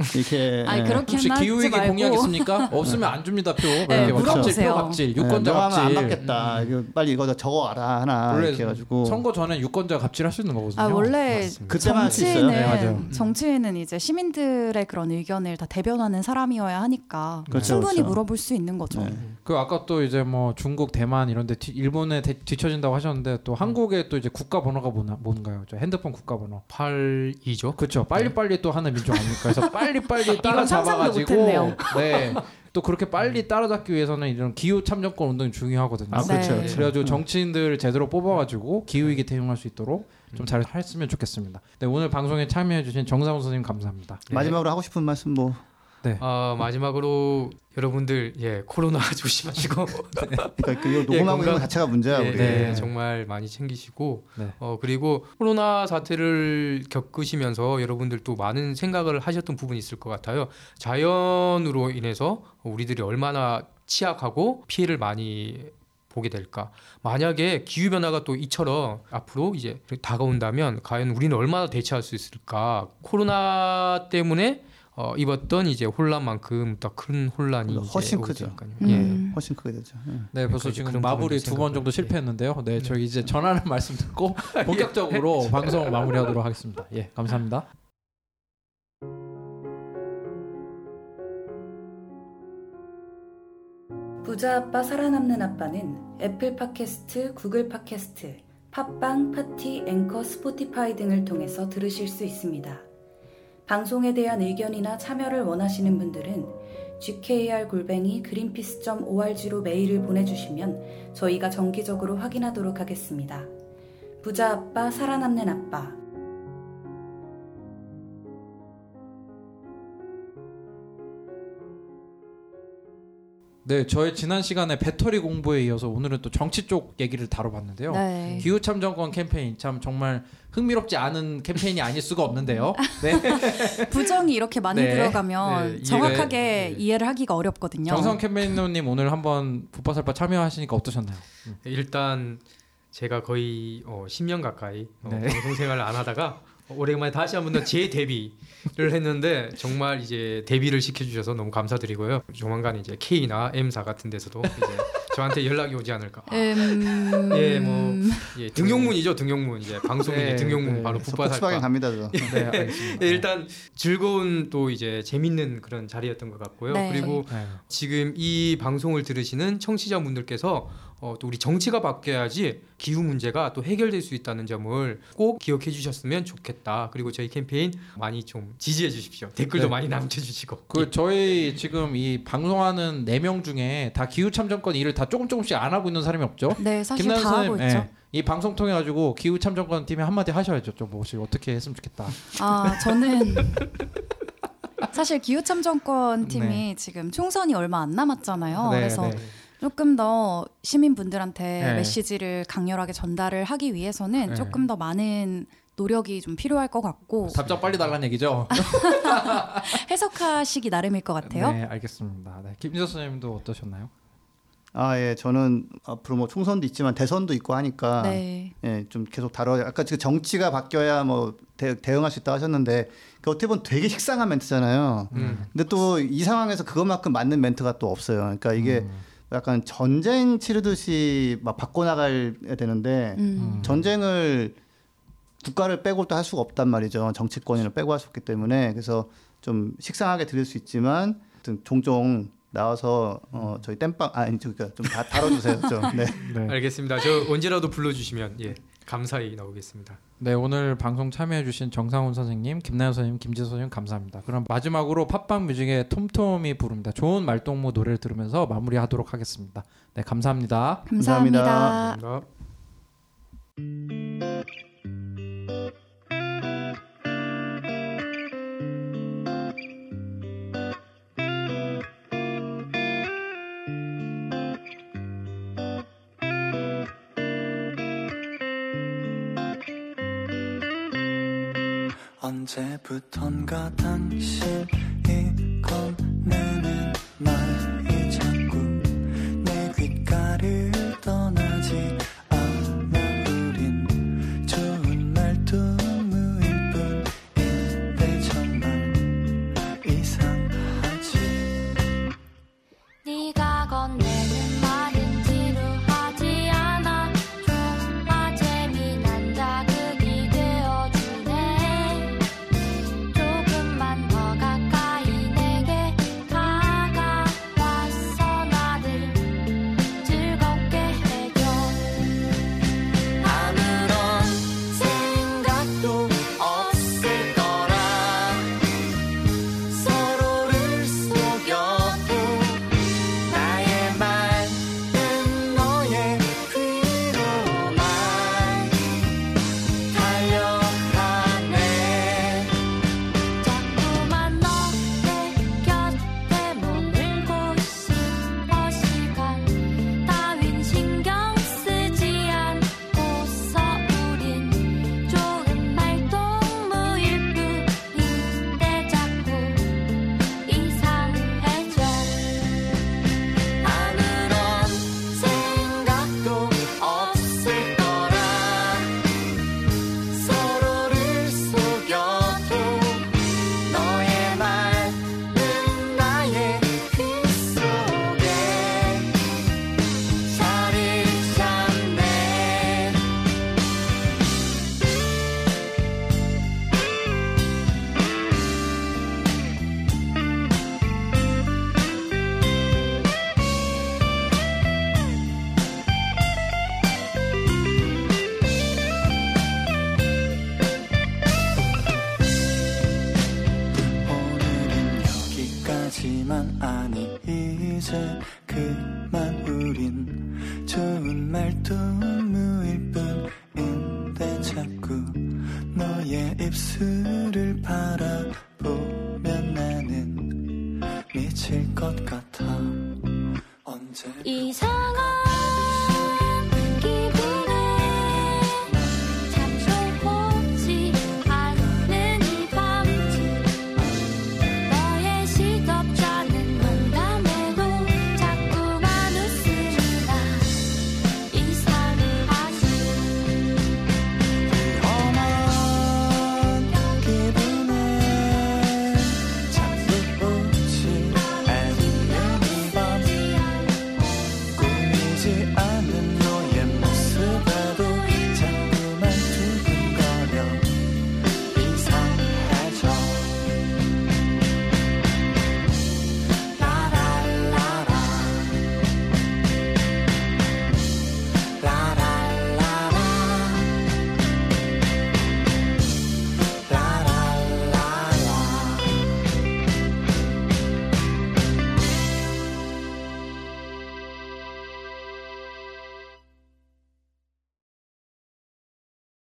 이렇게 아니 예. 그렇게 혹시 기후위기 공약 있습니까? 없으면 안 줍니다 표. 뭐 네, 이렇게 막 갑질. 표 갑질, 예, 유권자 명함은 안 갑질. 받겠다. 이거 빨리 이거 적어 와라 하나 이렇게 해가지고 선거 전에 유권자 갑질할 수 있는 거거든요. 아 원래. 정치인은 네, 맞아요. 정치인은 이제 시민들의 그런 의견을 다 대변하는 사람이어야 하니까 그렇죠, 충분히 그렇죠. 물어볼 수 있는 거죠. 네. 그 아까 또 이제 뭐 중국, 대만 이런데 뒤- 일본에 대- 뒤처진다고 하셨는데 또 한국의 또 이제 국가 번호가 뭐나, 뭔가요? 저 핸드폰 국가 번호. 8이죠. 그렇죠. 빨리빨리 또 하는 민족 아닙니까? 그래서 빨리빨리 따라잡아가지고. 네. 또 그렇게 빨리 따라잡기 위해서는 이런 기후 참정권 운동이 중요하거든요. 아 그렇죠. 네. 그렇죠. 그래가지고 정치인들 제대로 뽑아가지고 기후위기 대응할 수 있도록 좀 잘 했으면 좋겠습니다. 네, 오늘 방송에 참여해주신 정상훈 선생님 감사합니다. 마지막으로 하고 싶은 말씀 뭐 아, 마지막으로 여러분들 예 코로나 조심하시고 그러니까 그 이거 녹음하고 예, 있는 자체가 문제야 네, 우리. 네, 정말 많이 챙기시고 네. 어 그리고 코로나 사태를 겪으시면서 여러분들 또 많은 생각을 하셨던 부분이 있을 것 같아요. 자연으로 인해서 우리들이 얼마나 취약하고 피해를 많이 보게 될까? 만약에 기후 변화가 또 이처럼 앞으로 이제 다가온다면 과연 우리는 얼마나 대처할 수 있을까? 코로나 때문에 어, 입었던 이제 혼란만큼 더 큰 혼란이 이제 훨씬 크죠. 음. 예. 훨씬 크게 되죠. 예. 네, 벌써 그러니까 지금 마무리 두 번 정도 실패했는데요. 네, 저희 이제 전하는 말씀 듣고 본격적으로 방송 마무리하도록 하겠습니다. 예, 감사합니다. 부자 아빠 살아남는 아빠는 애플 팟캐스트, 구글 팟캐스트, 팟빵, 파티, 앵커, 스포티파이 등을 통해서 들으실 수 있습니다. 방송에 대한 의견이나 참여를 원하시는 분들은 gkr 골뱅이 greenpeace.org로 메일을 보내주시면 저희가 정기적으로 확인하도록 하겠습니다. 부자 아빠 살아남는 아빠 네, 저희 지난 시간에 배터리 공부에 이어서 오늘은 또 정치 쪽 얘기를 다뤄봤는데요. 네. 기후 참정권 캠페인 참 정말 흥미롭지 않은 캠페인이 아닐 수가 없는데요. 네. 부정이 이렇게 많이 네. 들어가면 네, 정확하게 네. 이해를 하기가 어렵거든요. 정성 캠페인너님 오늘 한번 부파살파 참여하시니까 어떠셨나요? 일단 제가 거의 어, 10년 가까이 어, 네. 방송 생활을 안 하다가 오랜만에 다시 한 번 더 재데뷔를 했는데 정말 이제 데뷔를 시켜주셔서 너무 감사드리고요. 조만간 이제 K나 M사 같은 데서도 이제 저한테 연락이 오지 않을까. 음... 예, 뭐 예, 등용문이죠, 등용문 이제 방송이 네, 등용문 네. 바로 저 폭스바겐 북바살까. 갑니다 저. 네, 알겠습니다. 예, 일단 즐거운 또 이제 재밌는 그런 자리였던 것 같고요. 네. 그리고 네. 지금 이 방송을 들으시는 청취자분들께서 어, 또 우리 정치가 바뀌어야지 기후 문제가 또 해결될 수 있다는 점을 꼭 기억해 주셨으면 좋겠다. 그리고 저희 캠페인 많이 좀 지지해 주십시오. 댓글도 네. 많이 남겨주시고. 그 저희 지금 이 방송하는 네 명 중에 다 기후 참정권 일을 다 조금 조금씩 안 하고 있는 사람이 없죠? 네, 사실 다 하고 선생님, 있죠. 예, 이 방송 통해 가지고 기후 참정권 팀에 한마디 하셔야죠. 좀 뭐시 어떻게 했으면 좋겠다. 아 저는 사실 기후 참정권 팀이 네. 지금 총선이 얼마 안 남았잖아요. 네, 그래서 네. 조금 더 시민분들한테 네. 메시지를 강렬하게 전달을 하기 위해서는 네. 조금 더 많은 노력이 좀 필요할 것 같고 답장 빨리 달라는 얘기죠. 해석하시기 나름일 것 같아요. 네, 알겠습니다. 네, 김지수 선생님도 어떠셨나요? 아 예, 저는 앞으로 뭐 총선도 있지만 대선도 있고 하니까 네. 예, 좀 계속 다뤄야. 아까 그 정치가 바뀌어야 뭐 대, 대응할 수 있다 하셨는데 그 어떻게 보면 되게 식상한 멘트잖아요. 음. 근데 또 이 상황에서 그것만큼 맞는 멘트가 또 없어요. 그러니까 이게 약간 전쟁 치르듯이 막 바꿔 나가야 되는데 음. 전쟁을 국가를 빼고 또 할 수가 없단 말이죠. 정치권을 빼고 할 수 없기 때문에 그래서 좀 식상하게 들릴 수 있지만 종종 나와서 어 저희 땜빵 아니 저기가 좀다 다뤄주세요. 좀 네. 네. 알겠습니다. 저 언제라도 불러주시면 예 감사히 나오겠습니다. 네, 오늘 방송 참여해주신 정상훈 선생님, 김나연 선생님, 김지수 선생님 감사합니다. 그럼 마지막으로 팟빵 뮤직의 톰톰이 부릅니다. 좋은 말동무 노래를 들으면서 마무리하도록 하겠습니다. 네, 감사합니다. 감사합니다. 감사합니다. 언제부턴가 당신